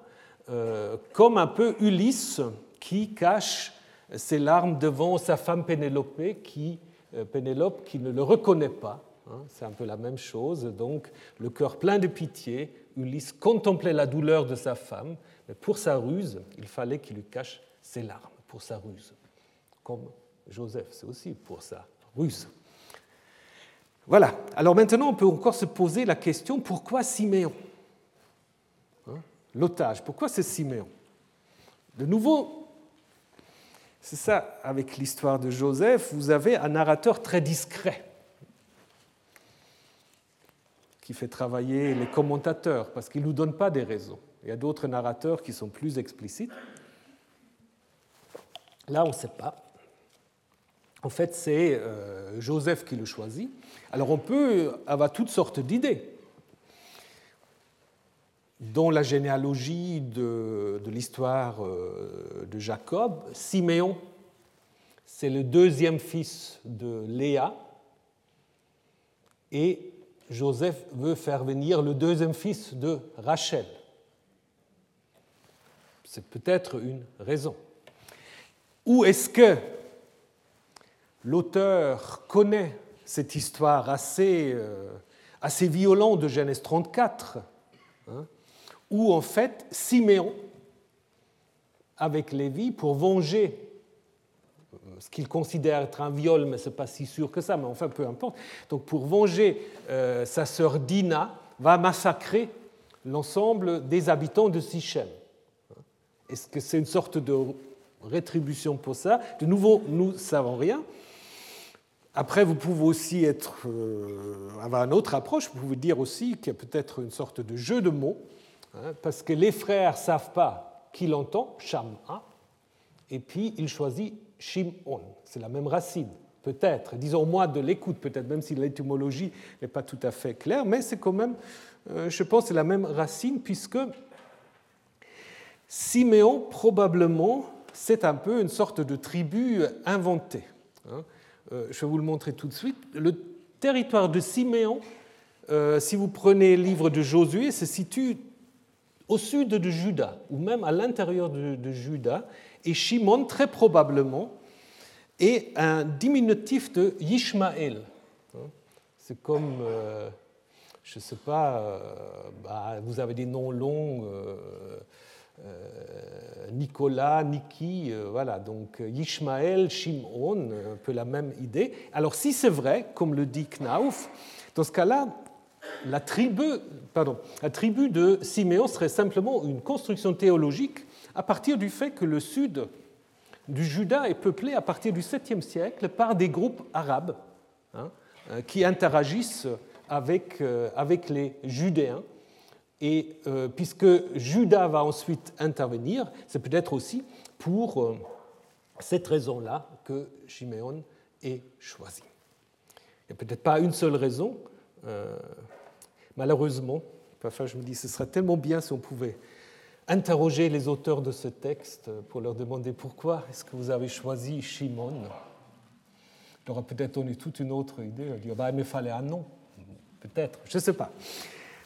comme un peu Ulysse qui cache ses larmes devant sa femme Pénélope qui Pénélope qui ne le reconnaît pas. Hein, c'est un peu la même chose. Donc, le cœur plein de pitié, Ulysse contemplait la douleur de sa femme, mais pour sa ruse, il fallait qu'il lui cache ses larmes, pour sa ruse. Comme Joseph, c'est aussi pour sa ruse. Voilà. Alors maintenant, on peut encore se poser la question pourquoi Siméon hein, L'otage, pourquoi c'est Siméon? De nouveau, c'est ça, avec l'histoire de Joseph, vous avez un narrateur très discret qui fait travailler les commentateurs parce qu'il ne nous donne pas des raisons. Il y a d'autres narrateurs qui sont plus explicites. Là, on ne sait pas. En fait, c'est euh, Joseph qui le choisit. Alors, on peut avoir toutes sortes d'idées. Dans la généalogie de, l'histoire euh, de Jacob, Siméon, c'est le deuxième fils de Léa, et Joseph veut faire venir le deuxième fils de Rachel. C'est peut-être une raison. Ou est-ce que l'auteur connaît cette histoire assez, euh, assez violente de Genèse 34 où en fait Siméon, avec Lévi, pour venger ce qu'il considère être un viol, mais ce n'est pas si sûr que ça, mais enfin peu importe, donc pour venger euh, sa sœur Dina, va massacrer l'ensemble des habitants de Sichem. Est-ce que c'est une sorte de rétribution pour ça? De nouveau, nous ne savons rien. Après, vous pouvez aussi être, euh, avoir une autre approche, vous pouvez dire aussi qu'il y a peut-être une sorte de jeu de mots Hein, parce que les frères ne savent pas qui l'entend, Sham'a, et puis il choisit Shimon. C'est la même racine, peut-être, disons moi de l'écoute, peut-être, même si l'étymologie n'est pas tout à fait claire, mais c'est quand même, euh, je pense, c'est la même racine, puisque Siméon, probablement, c'est un peu une sorte de tribu inventée. Hein. Euh, je vais vous le montrer tout de suite. Le territoire de Siméon, euh, si vous prenez le livre de Josué, se situe au sud de Juda, ou même à l'intérieur de, Juda, et Shimon, très probablement, est un diminutif de Yishmael. C'est comme, euh, je ne sais pas, euh, bah, vous avez des noms longs, euh, Nicolas, Niki, voilà, donc Yishmael, Shimon, un peu la même idée. Alors si c'est vrai, comme le dit Knauf, dans ce cas-là, la tribu, pardon, la tribu de Siméon serait simplement une construction théologique à partir du fait que le sud du Juda est peuplé à partir du 7e siècle par des groupes arabes hein, euh, qui interagissent avec, euh, avec les Judéens. Et euh, puisque Juda va ensuite intervenir, c'est peut-être aussi pour cette raison-là que Siméon est choisi. Il n'y a peut-être pas une seule raison, malheureusement, parfois je me dis ce serait tellement bien si on pouvait interroger les auteurs de ce texte pour leur demander pourquoi est-ce que vous avez choisi Shimon. Il aurait peut-être donné toute une autre idée, dire bah, il me fallait un nom, peut-être, je ne sais pas.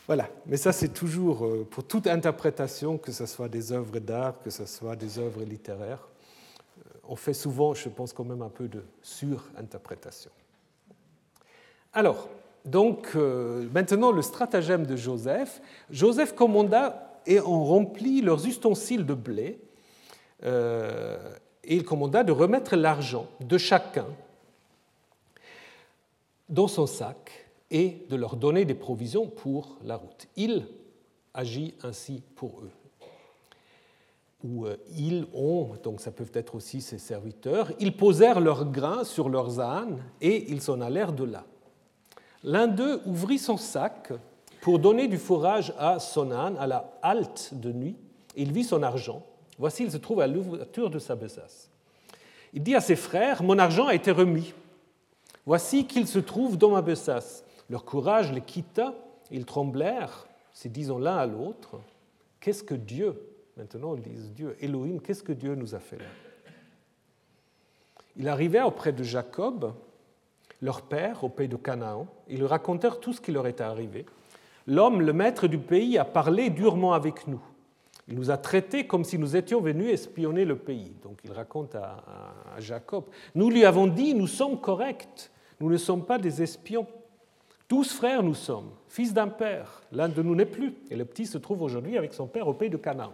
Voilà, mais ça c'est toujours euh, pour toute interprétation, que ce soit des œuvres d'art, que ce soit des œuvres littéraires, euh, on fait souvent, je pense, quand même un peu de surinterprétation. Alors, donc euh, maintenant le stratagème de Joseph. Joseph commanda et on remplit leurs ustensiles de blé euh, et il commanda de remettre l'argent de chacun dans son sac et de leur donner des provisions pour la route. Il agit ainsi pour eux. Ou euh, ils ont, donc ça peut être aussi ses serviteurs, ils posèrent leurs grains sur leurs ânes et ils s'en allèrent de là. L'un d'eux ouvrit son sac pour donner du fourrage à son âne à la halte de nuit, il vit son argent. Voici, il se trouve à l'ouverture de sa besace. Il dit à ses frères, Mon argent a été remis. Voici qu'il se trouve dans ma besace. Leur courage les quitta, ils tremblèrent, se disant l'un à l'autre, Qu'est-ce que Dieu, maintenant ils disent Dieu, Elohim, qu'est-ce que Dieu nous a fait là? Il arrivait auprès de Jacob, leur père, au pays de Canaan. Ils racontèrent tout ce qui leur était arrivé. L'homme, le maître du pays, a parlé durement avec nous. Il nous a traités comme si nous étions venus espionner le pays. Donc il raconte à, Jacob. Nous lui avons dit, nous sommes corrects, nous ne sommes pas des espions. Tous frères nous sommes, fils d'un père. L'un de nous n'est plus. Et le petit se trouve aujourd'hui avec son père au pays de Canaan.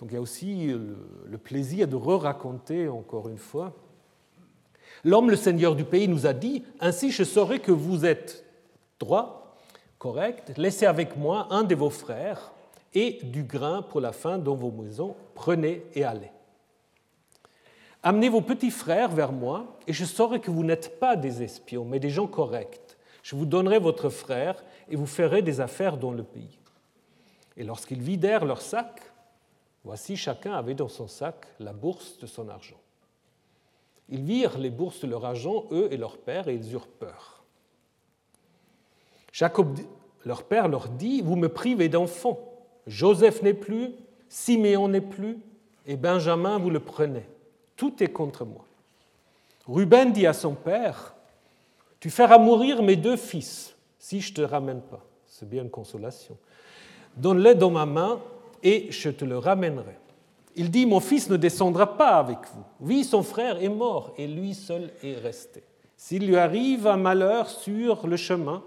Donc il y a aussi le, plaisir de re-raconter encore une fois. L'homme, le seigneur du pays, nous a dit, Ainsi je saurai que vous êtes droit, correct, laissez avec moi un de vos frères et du grain pour la faim dans vos maisons, prenez et allez. Amenez vos petits frères vers moi, et je saurai que vous n'êtes pas des espions, mais des gens corrects. Je vous donnerai votre frère, et vous ferez des affaires dans le pays. Et lorsqu'ils vidèrent leur sac, voici chacun avait dans son sac la bourse de son argent. Ils virent les bourses de leur argent, eux et leur père, et ils eurent peur. Jacob, leur père, leur dit, Vous me privez d'enfants Joseph n'est plus, Siméon n'est plus, et Benjamin, vous le prenez. Tout est contre moi. Ruben dit à son père, Tu feras mourir mes deux fils si je ne te ramène pas. C'est bien une consolation. Donne-les dans ma main et je te le ramènerai. Il dit, Mon fils ne descendra pas avec vous. Oui, son frère est mort et lui seul est resté. S'il lui arrive un malheur sur le chemin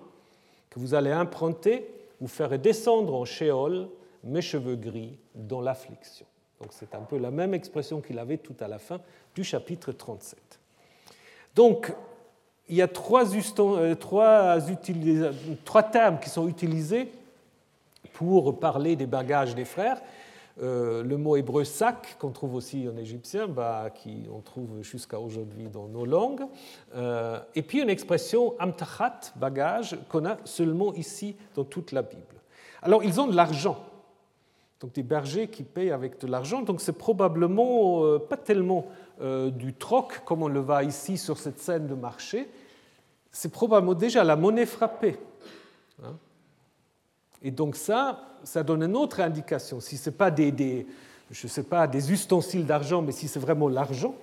que vous allez emprunter, vous ferez descendre en Sheol mes cheveux gris dans l'affliction. Donc c'est un peu la même expression qu'il avait tout à la fin du chapitre 37. Donc il y a euh, trois termes qui sont utilisés pour parler des bagages des frères. Euh, le mot hébreu sac, qu'on trouve aussi en égyptien, bah, qui on trouve jusqu'à aujourd'hui dans nos langues, euh, et puis une expression amtachat, bagage, qu'on a seulement ici dans toute la Bible. Alors ils ont de l'argent, donc des bergers qui payent avec de l'argent. Donc c'est probablement euh, pas tellement du troc comme on le voit ici sur cette scène de marché, c'est probablement déjà la monnaie frappée. Hein. Et donc ça, ça donne une autre indication. Si ce n'est pas des, sais pas, des ustensiles d'argent, mais si c'est vraiment l'argent,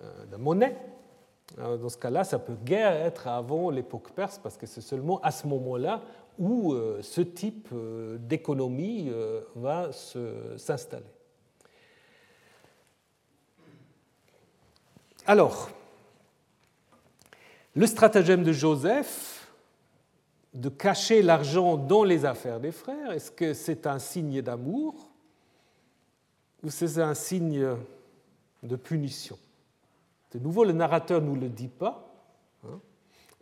euh, la monnaie, dans ce cas-là, ça peut guère être avant l'époque perse, parce que c'est seulement à ce moment-là où euh, ce type euh, d'économie euh, va s'installer. Alors, le stratagème de Joseph de cacher l'argent dans les affaires des frères, est-ce que c'est un signe d'amour ou c'est un signe de punition? De nouveau, le narrateur ne nous le dit pas. Hein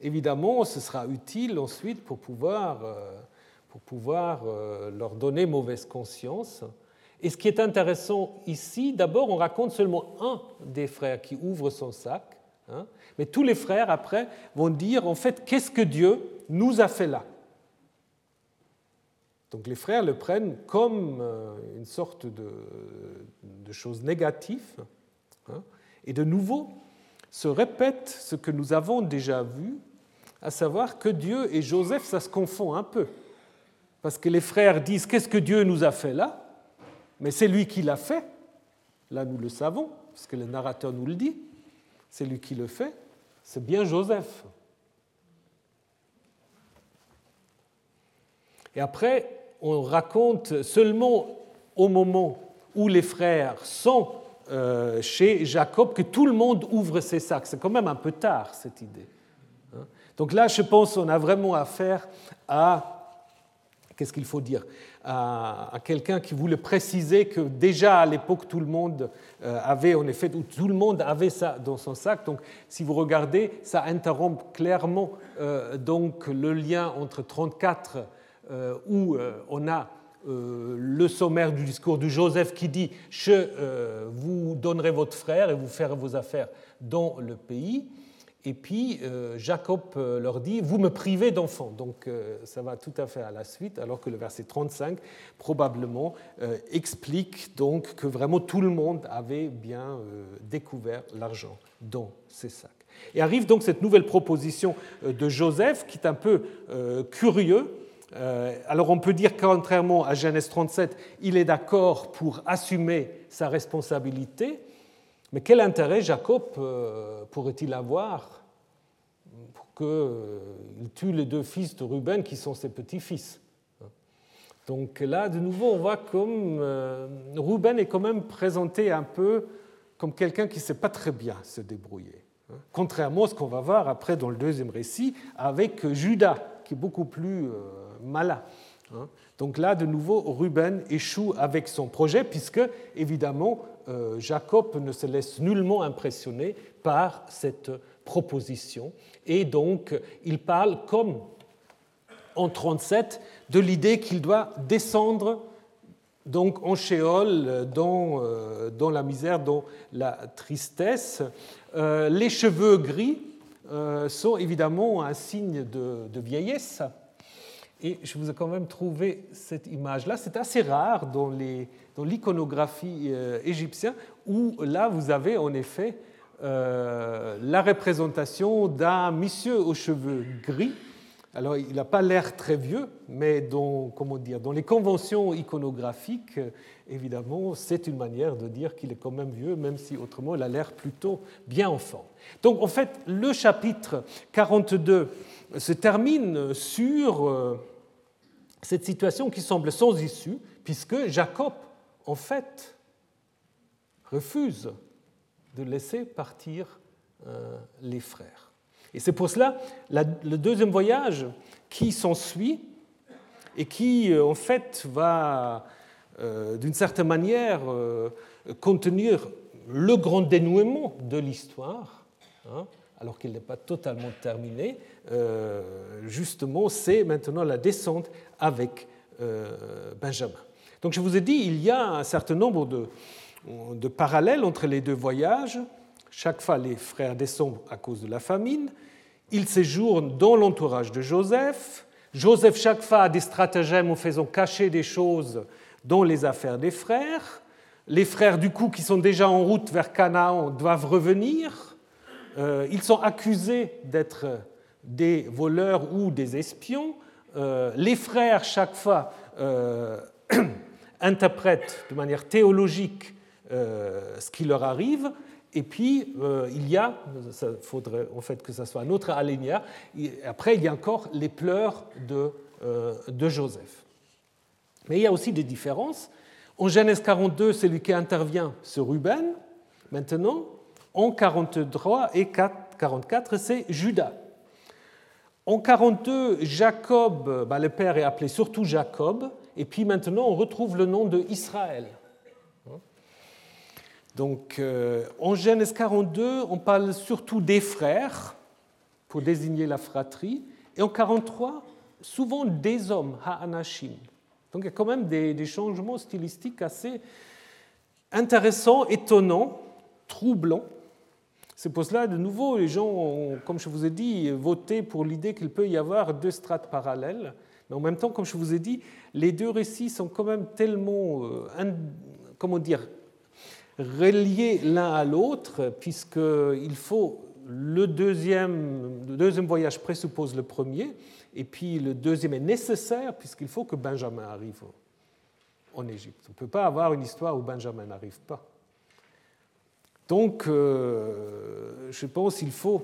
évidemment, ce sera utile ensuite pour pouvoir, euh, pour pouvoir euh, leur donner mauvaise conscience. Et ce qui est intéressant ici, d'abord, on raconte seulement un des frères qui ouvre son sac, hein, mais tous les frères, après, vont dire, en fait, qu'est-ce que Dieu nous a fait là Donc les frères le prennent comme euh, une sorte de, chose négative. Hein, et de nouveau, se répète ce que nous avons déjà vu à savoir que Dieu et Joseph, ça se confond un peu. Parce que les frères disent, qu'est-ce que Dieu nous a fait là? Mais c'est lui qui l'a fait. Là, nous le savons, parce que le narrateur nous le dit. C'est lui qui le fait. C'est bien Joseph. Et après, on raconte seulement au moment où les frères sont euh, chez Jacob que tout le monde ouvre ses sacs. C'est quand même un peu tard, cette idée. Donc là, je pense qu'on a vraiment affaire à qu'est-ce qu'il faut dire à, quelqu'un qui voulait préciser que déjà à l'époque tout le monde euh, avait en effet tout le monde avait ça dans son sac. Donc si vous regardez, ça interrompt clairement euh, donc le lien entre 34 euh, où on a le sommaire du discours de Joseph qui dit Je vous donnerai votre frère et vous ferez vos affaires dans le pays et puis euh, Jacob euh, leur dit, vous me privez d'enfants. Donc euh, ça va tout à fait à la suite, alors que le verset 35 probablement explique donc que vraiment tout le monde avait bien découvert l'argent dans ses sacs. Et arrive donc cette nouvelle proposition de Joseph qui est un peu curieux. Alors on peut dire contrairement à Genèse 37, il est d'accord pour assumer sa responsabilité, mais quel intérêt Jacob euh, pourrait-il avoir pour qu'il euh, tue les deux fils de Ruben qui sont ses petits-fils? Donc là, de nouveau, on voit comme euh, Ruben est quand même présenté un peu comme quelqu'un qui ne sait pas très bien se débrouiller. Hein. Contrairement à ce qu'on va voir après dans le deuxième récit avec Judas, qui est beaucoup plus Hein. Donc là, de nouveau, Ruben échoue avec son projet, puisque, évidemment, euh, Jacob ne se laisse nullement impressionner par cette proposition. Et donc, il parle, comme en 37, de l'idée qu'il doit descendre donc en Sheol, dans, euh, dans, la misère, dans la tristesse. Euh, les cheveux gris sont évidemment un signe de vieillesse. Et je vous ai quand même trouvé cette image-là. C'est assez rare dans l'iconographie euh, égyptienne, où là vous avez en effet euh, la représentation d'un monsieur aux cheveux gris. Alors il n'a pas l'air très vieux, mais dans, comment dire, dans les conventions iconographiques, évidemment, c'est une manière de dire qu'il est quand même vieux, même si autrement il a l'air plutôt bien enfant. Donc en fait, le chapitre 42 se termine sur euh, cette situation qui semble sans issue, puisque Jacob en fait, refuse de laisser partir euh, les frères. Et c'est pour cela le deuxième voyage qui s'ensuit et qui, euh, en fait, va, euh, d'une certaine manière, contenir le grand dénouement de l'histoire, hein, alors qu'il n'est pas totalement terminé, justement, c'est maintenant la descente avec Benjamin. Donc je vous ai dit, il y a un certain nombre de, parallèles entre les deux voyages. Chaque fois, les frères descendent à cause de la famine. Ils séjournent dans l'entourage de Joseph. Joseph, chaque fois, a des stratagèmes en faisant cacher des choses dans les affaires des frères. Les frères, du coup, qui sont déjà en route vers Canaan, doivent revenir. Euh, ils sont accusés d'être des voleurs ou des espions. Euh, les frères, chaque fois, euh, interprètent de manière théologique ce qui leur arrive, et puis il y a, il faudrait en fait que ce soit un autre alinéa, après il y a encore les pleurs de, de Joseph. Mais il y a aussi des différences. En Genèse 42, c'est lui qui intervient sur Ruben. Maintenant, en 43 et 44, c'est Judas. En 42, Jacob, bah, le père est appelé surtout Jacob, et puis maintenant on retrouve le nom de Israël. Donc euh, en Genèse 42, on parle surtout des frères pour désigner la fratrie, et en 43, souvent des hommes, ha'anashim. Donc il y a quand même des, des changements stylistiques assez intéressants, étonnants, troublants. C'est pour cela, de nouveau, les gens ont, comme je vous ai dit, voté pour l'idée qu'il peut y avoir deux strates parallèles. Mais en même temps, comme je vous ai dit, les deux récits sont quand même tellement, euh, comment dire, reliés l'un à l'autre, puisqu'il faut le deuxième, le deuxième voyage présuppose le premier, et puis le deuxième est nécessaire puisqu'il faut que Benjamin arrive en Égypte. On ne peut pas avoir une histoire où Benjamin n'arrive pas. Donc, euh, je pense qu'il faut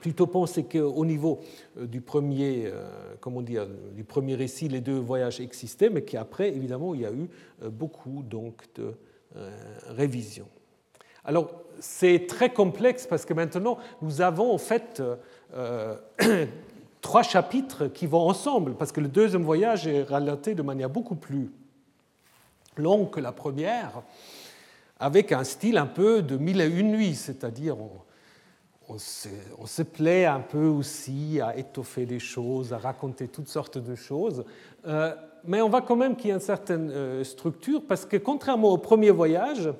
plutôt penser qu'au niveau euh, du premier, euh, comment dire, du premier récit, les deux voyages existaient, mais qu'après, évidemment, il y a eu beaucoup donc, de révisions. Alors, c'est très complexe parce que maintenant, nous avons en fait trois chapitres qui vont ensemble, parce que le deuxième voyage est relaté de manière beaucoup plus longue que la première, avec un style un peu de mille et une nuits, c'est-à-dire on, se, plaît un peu aussi à étoffer les choses, à raconter toutes sortes de choses, euh, mais on voit quand même qu'il y a une certaine euh, structure, parce que contrairement au premier voyage,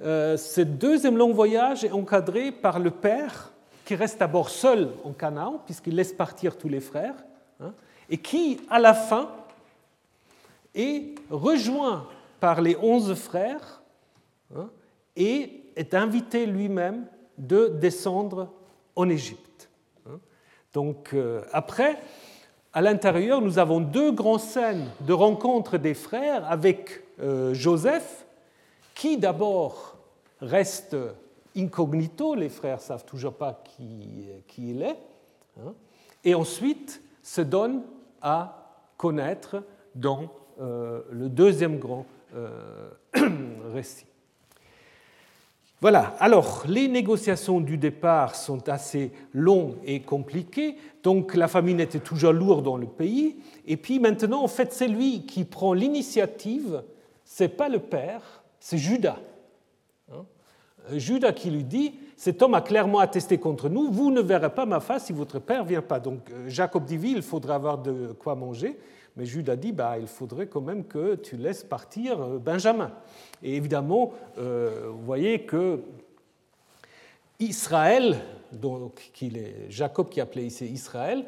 euh, ce deuxième long voyage est encadré par le père qui reste d'abord seul en Canaan, puisqu'il laisse partir tous les frères, hein, et qui, à la fin, est rejoint par les onze frères hein, et est invité lui-même de descendre en Égypte. Hein. Donc euh, après, à l'intérieur, nous avons deux grandes scènes de rencontre des frères avec euh, Joseph, qui d'abord reste incognito, les frères ne savent toujours pas qui, il est, hein, et ensuite se donne à connaître dans euh, le deuxième grand récit. Voilà, alors les négociations du départ sont assez longues et compliquées, donc la famine était toujours lourde dans le pays, et puis maintenant, en fait, c'est lui qui prend l'initiative, c'est pas le père, c'est Judas. Judas qui lui dit Cet homme a clairement attesté contre nous, vous ne verrez pas ma face si votre père vient pas. Donc euh, Jacob dit Il faudra avoir de quoi manger. Mais Judas dit bah, Il faudrait quand même que tu laisses partir euh, Benjamin. Et évidemment, euh, vous voyez que Israël, donc Jacob qui appelait ici Israël,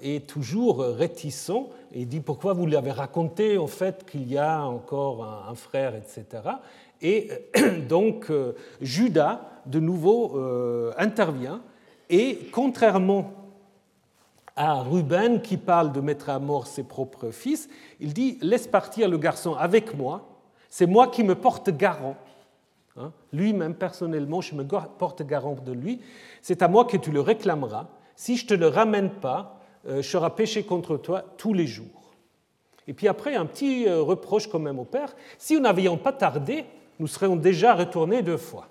est toujours réticent et dit pourquoi vous lui avez raconté en fait qu'il y a encore un frère, etc. Et donc euh, Judas, de nouveau, euh, intervient et contrairement à Ruben qui parle de mettre à mort ses propres fils, il dit laisse partir le garçon avec moi, c'est moi qui me porte garant. Hein, Lui-même, personnellement, je me porte garant de lui. C'est à moi que tu le réclameras. Si je ne te le ramène pas, euh, je serai péché contre toi tous les jours. Et puis après, un petit reproche quand même au Père. Si nous n'avions pas tardé, nous serions déjà retournés deux fois.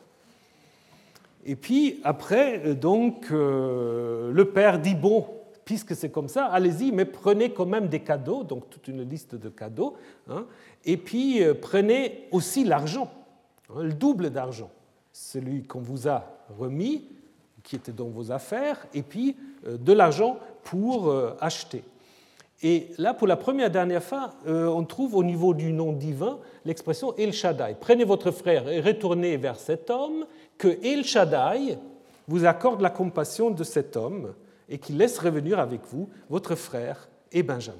Et puis après, euh, donc, euh, le père dit, bon, puisque c'est comme ça, allez-y, mais prenez quand même des cadeaux, donc toute une liste de cadeaux, hein, et puis euh, prenez aussi l'argent, hein, le double d'argent, celui qu'on vous a remis, qui était dans vos affaires, et puis de l'argent pour acheter. Et là, pour la première dernière fois, on trouve au niveau du nom divin l'expression El Shaddai. Prenez votre frère et retournez vers cet homme, que El Shaddai vous accorde la compassion de cet homme et qu'il laisse revenir avec vous votre frère et Benjamin.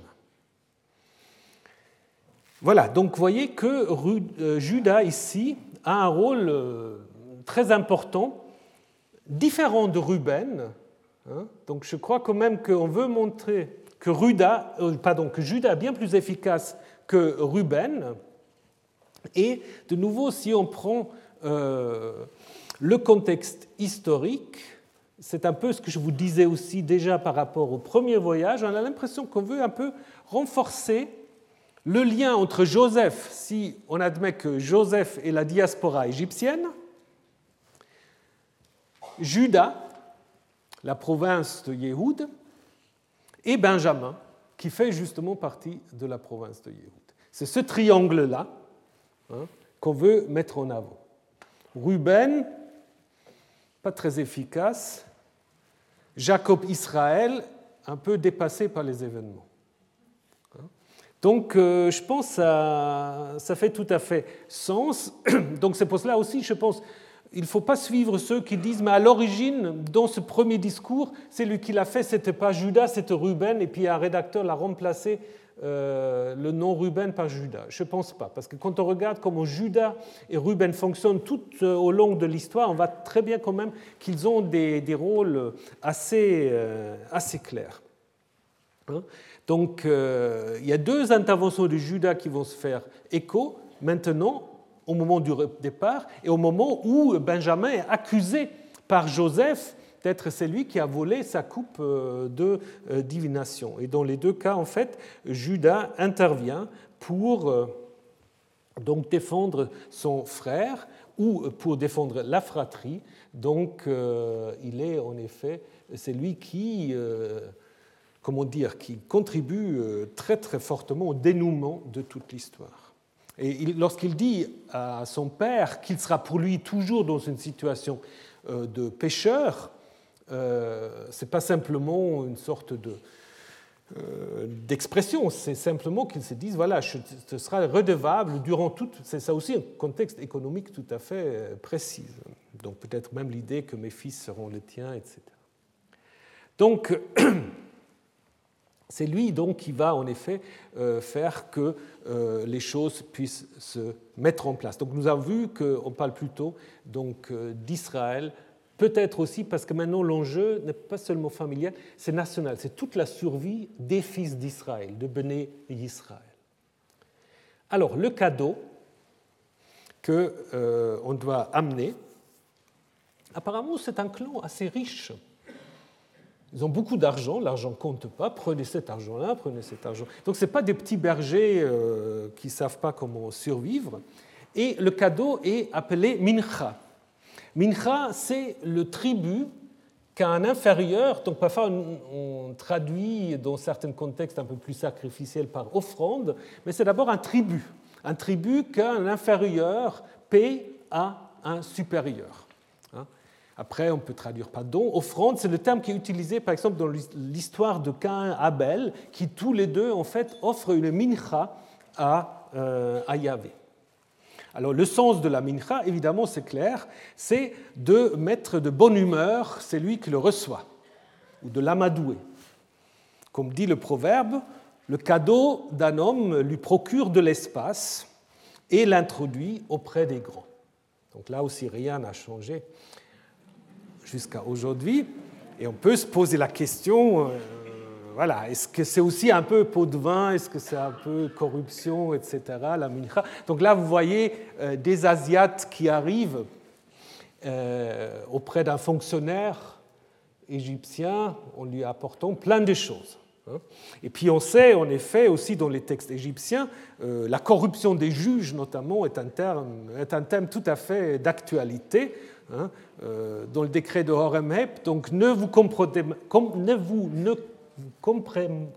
Voilà, donc vous voyez que euh, Judas ici a un rôle euh, très important, différent de Ruben. Hein. Donc je crois quand même qu'on veut montrer que, euh, pardon, que Judas est bien plus efficace que Ruben, et de nouveau, si on prend le contexte historique, c'est un peu ce que je vous disais aussi déjà par rapport au premier voyage, on a l'impression qu'on veut un peu renforcer le lien entre Joseph, si on admet que Joseph est la diaspora égyptienne, Judas, la province de Yéhoud, et Benjamin, qui fait justement partie de la province de Yéhoud. C'est ce triangle-là Hein, qu'on veut mettre en avant. Ruben, pas très efficace. Jacob Israël, un peu dépassé par les événements. Donc euh, je pense que ça, ça, fait tout à fait sens. Donc c'est pour cela aussi, je pense, il ne faut pas suivre ceux qui disent, mais à l'origine, dans ce premier discours, c'est lui qui l'a fait, ce n'était pas Judas, c'était Ruben, et puis un rédacteur l'a remplacé euh, le nom Ruben par Judas. Je ne pense pas, parce que quand on regarde comment Judas et Ruben fonctionnent tout euh, au long de l'histoire, on voit très bien quand même qu'ils ont des, rôles assez, euh, assez clairs. Hein. Donc il y a deux interventions de Judas qui vont se faire écho maintenant, au moment du départ, et au moment où Benjamin est accusé par Joseph d'être celui qui a volé sa coupe euh, de euh, divination. Et dans les deux cas, en fait, Judas intervient pour euh, donc défendre son frère ou pour défendre la fratrie. Donc il est en effet celui qui, comment dire, qui contribue très très fortement au dénouement de toute l'histoire. Et lorsqu'il dit à son père qu'il sera pour lui toujours dans une situation de pécheur, ce n'est pas simplement une sorte de, euh, d'expression, c'est simplement qu'ils se disent voilà, je te serai redevable durant tout. C'est ça aussi un contexte économique tout à fait euh, précis. Donc peut-être même l'idée que mes fils seront les tiens, etc. Donc c'est lui donc qui va en effet euh, faire que les choses puissent se mettre en place. Donc nous avons vu qu'on parle plutôt donc d'Israël Peut-être aussi parce que maintenant l'enjeu n'est pas seulement familial, c'est national, c'est toute la survie des fils d'Israël, de Béné Israël. Alors le cadeau qu'on euh, doit amener, apparemment c'est un clan assez riche. Ils ont beaucoup d'argent, l'argent compte pas, prenez cet argent-là, prenez cet argent. Donc ce pas des petits bergers euh, qui ne savent pas comment survivre. Et le cadeau est appelé mincha. Mincha, c'est le tribut qu'un inférieur, donc parfois on, traduit dans certains contextes un peu plus sacrificiels par offrande, mais c'est d'abord un tribut, un tribut qu'un inférieur paie à un supérieur. Hein. Après, on peut traduire par don. Offrande, c'est le terme qui est utilisé, par exemple, dans l'histoire de Cain et Abel, qui tous les deux, en fait, offrent une mincha à, euh, à Yahvé. Alors le sens de la mincha, évidemment, c'est clair, c'est de mettre de bonne humeur celui qui le reçoit, ou de l'amadouer. Comme dit le proverbe, le cadeau d'un homme lui procure de l'espace et l'introduit auprès des grands. Donc là aussi, rien n'a changé jusqu'à aujourd'hui. Et on peut se poser la question, euh, voilà, est-ce que c'est aussi un peu pot de vin? Est-ce que c'est un peu corruption, etc. La. Donc là, vous voyez euh, des Asiates qui arrivent euh, auprès d'un fonctionnaire égyptien en lui apportant plein de choses. Hein. Et puis on sait en effet aussi dans les textes égyptiens, euh, la corruption des juges notamment est un, thème tout à fait d'actualité. Hein, dans le décret de Horemheb, donc ne vous, ne vous ne vous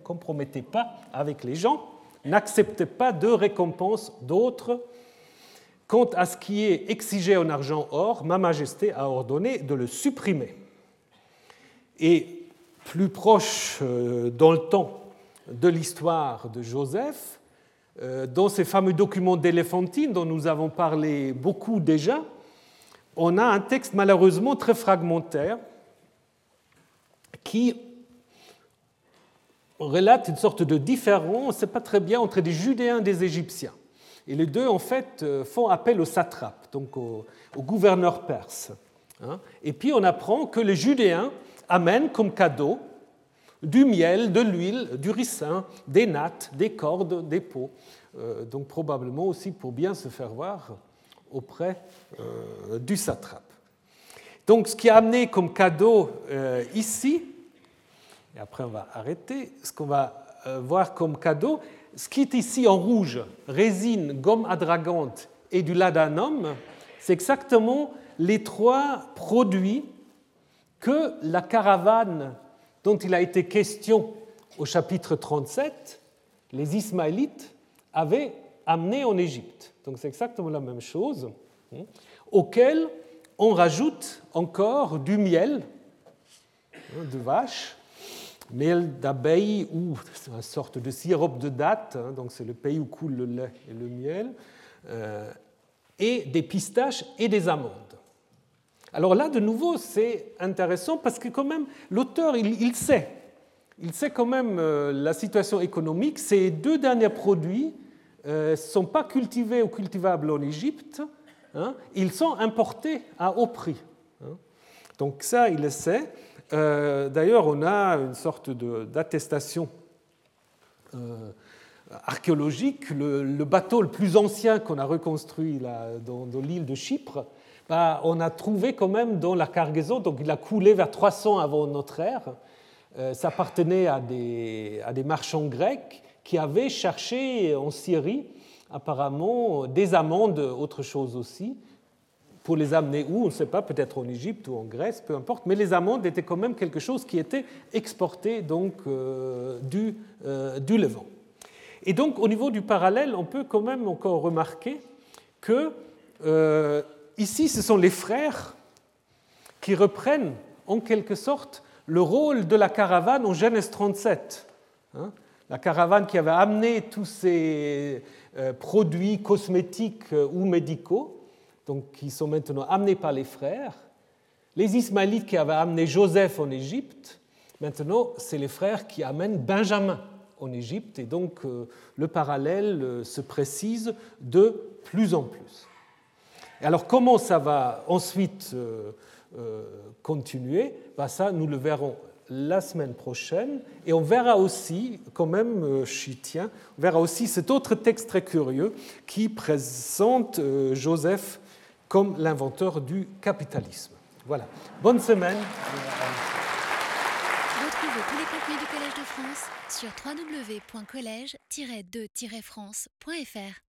compromettez pas avec les gens, n'acceptez pas de récompense d'autres. Quant à ce qui est exigé en argent or, Ma Majesté a ordonné de le supprimer. Et plus proche euh, dans le temps de l'histoire de Joseph, euh, dans ces fameux documents d'éléphantine dont nous avons parlé beaucoup déjà, on a un texte malheureusement très fragmentaire qui relate une sorte de différence, on pas très bien, entre des Judéens et des Égyptiens. Et les deux, en fait, euh, font appel au satrape, donc au, gouverneur perse. Hein. Et puis on apprend que les Judéens amènent comme cadeau du miel, de l'huile, du ricin, des nattes, des cordes, des pots. Euh, donc probablement aussi pour bien se faire voir auprès euh, du satrape. Donc ce qui est amené comme cadeau ici, et après on va arrêter, ce qu'on va euh, voir comme cadeau, ce qui est ici en rouge, résine, gomme adragante et du ladanum, c'est exactement les trois produits que la caravane dont il a été question au chapitre 37, les Ismaélites, avaient amené en Égypte. Donc c'est exactement la même chose, hein, auquel on rajoute encore du miel hein, de vache miel d'abeille ou une sorte de sirop de date, hein, donc c'est le pays où coule le lait et le miel, euh, et des pistaches et des amandes. Alors là, de nouveau, c'est intéressant parce que quand même, l'auteur, il, sait, il sait quand même euh, la situation économique. Ces deux derniers produits ne euh, sont pas cultivés ou cultivables en Égypte, hein, ils sont importés à haut prix. Hein. Donc ça, il le sait. Euh, d'ailleurs, on a une sorte d'attestation euh, archéologique. Le, bateau le plus ancien qu'on a reconstruit dans, l'île de Chypre, bah, on a trouvé quand même dans la cargaison, donc il a coulé vers 300 avant notre ère. Euh, ça appartenait à des, à des, marchands grecs qui avaient cherché en Syrie apparemment des amendes, autre chose aussi. Pour les amener où On ne sait pas, peut-être en Égypte ou en Grèce, peu importe, mais les amendes étaient quand même quelque chose qui était exporté donc, du, du Levant. Et donc, au niveau du parallèle, on peut quand même encore remarquer que euh, ici, ce sont les frères qui reprennent en quelque sorte le rôle de la caravane en Genèse 37. Hein. la caravane qui avait amené tous ces euh, produits cosmétiques euh, ou médicaux, donc qui sont maintenant amenés par les frères. Les Ismaélites qui avaient amené Joseph en Égypte, maintenant c'est les frères qui amènent Benjamin en Égypte, et donc le parallèle se précise de plus en plus. Alors comment ça va ensuite euh, euh, continuer? Bah, Ça, nous le verrons la semaine prochaine. Et on verra aussi, quand même, euh, j'y tiens, on verra aussi cet autre texte très curieux qui présente Joseph comme l'inventeur du capitalisme. Voilà. Bonne semaine. Retrouvez tous les contenus du Collège de France sur www.colège-2-france.fr.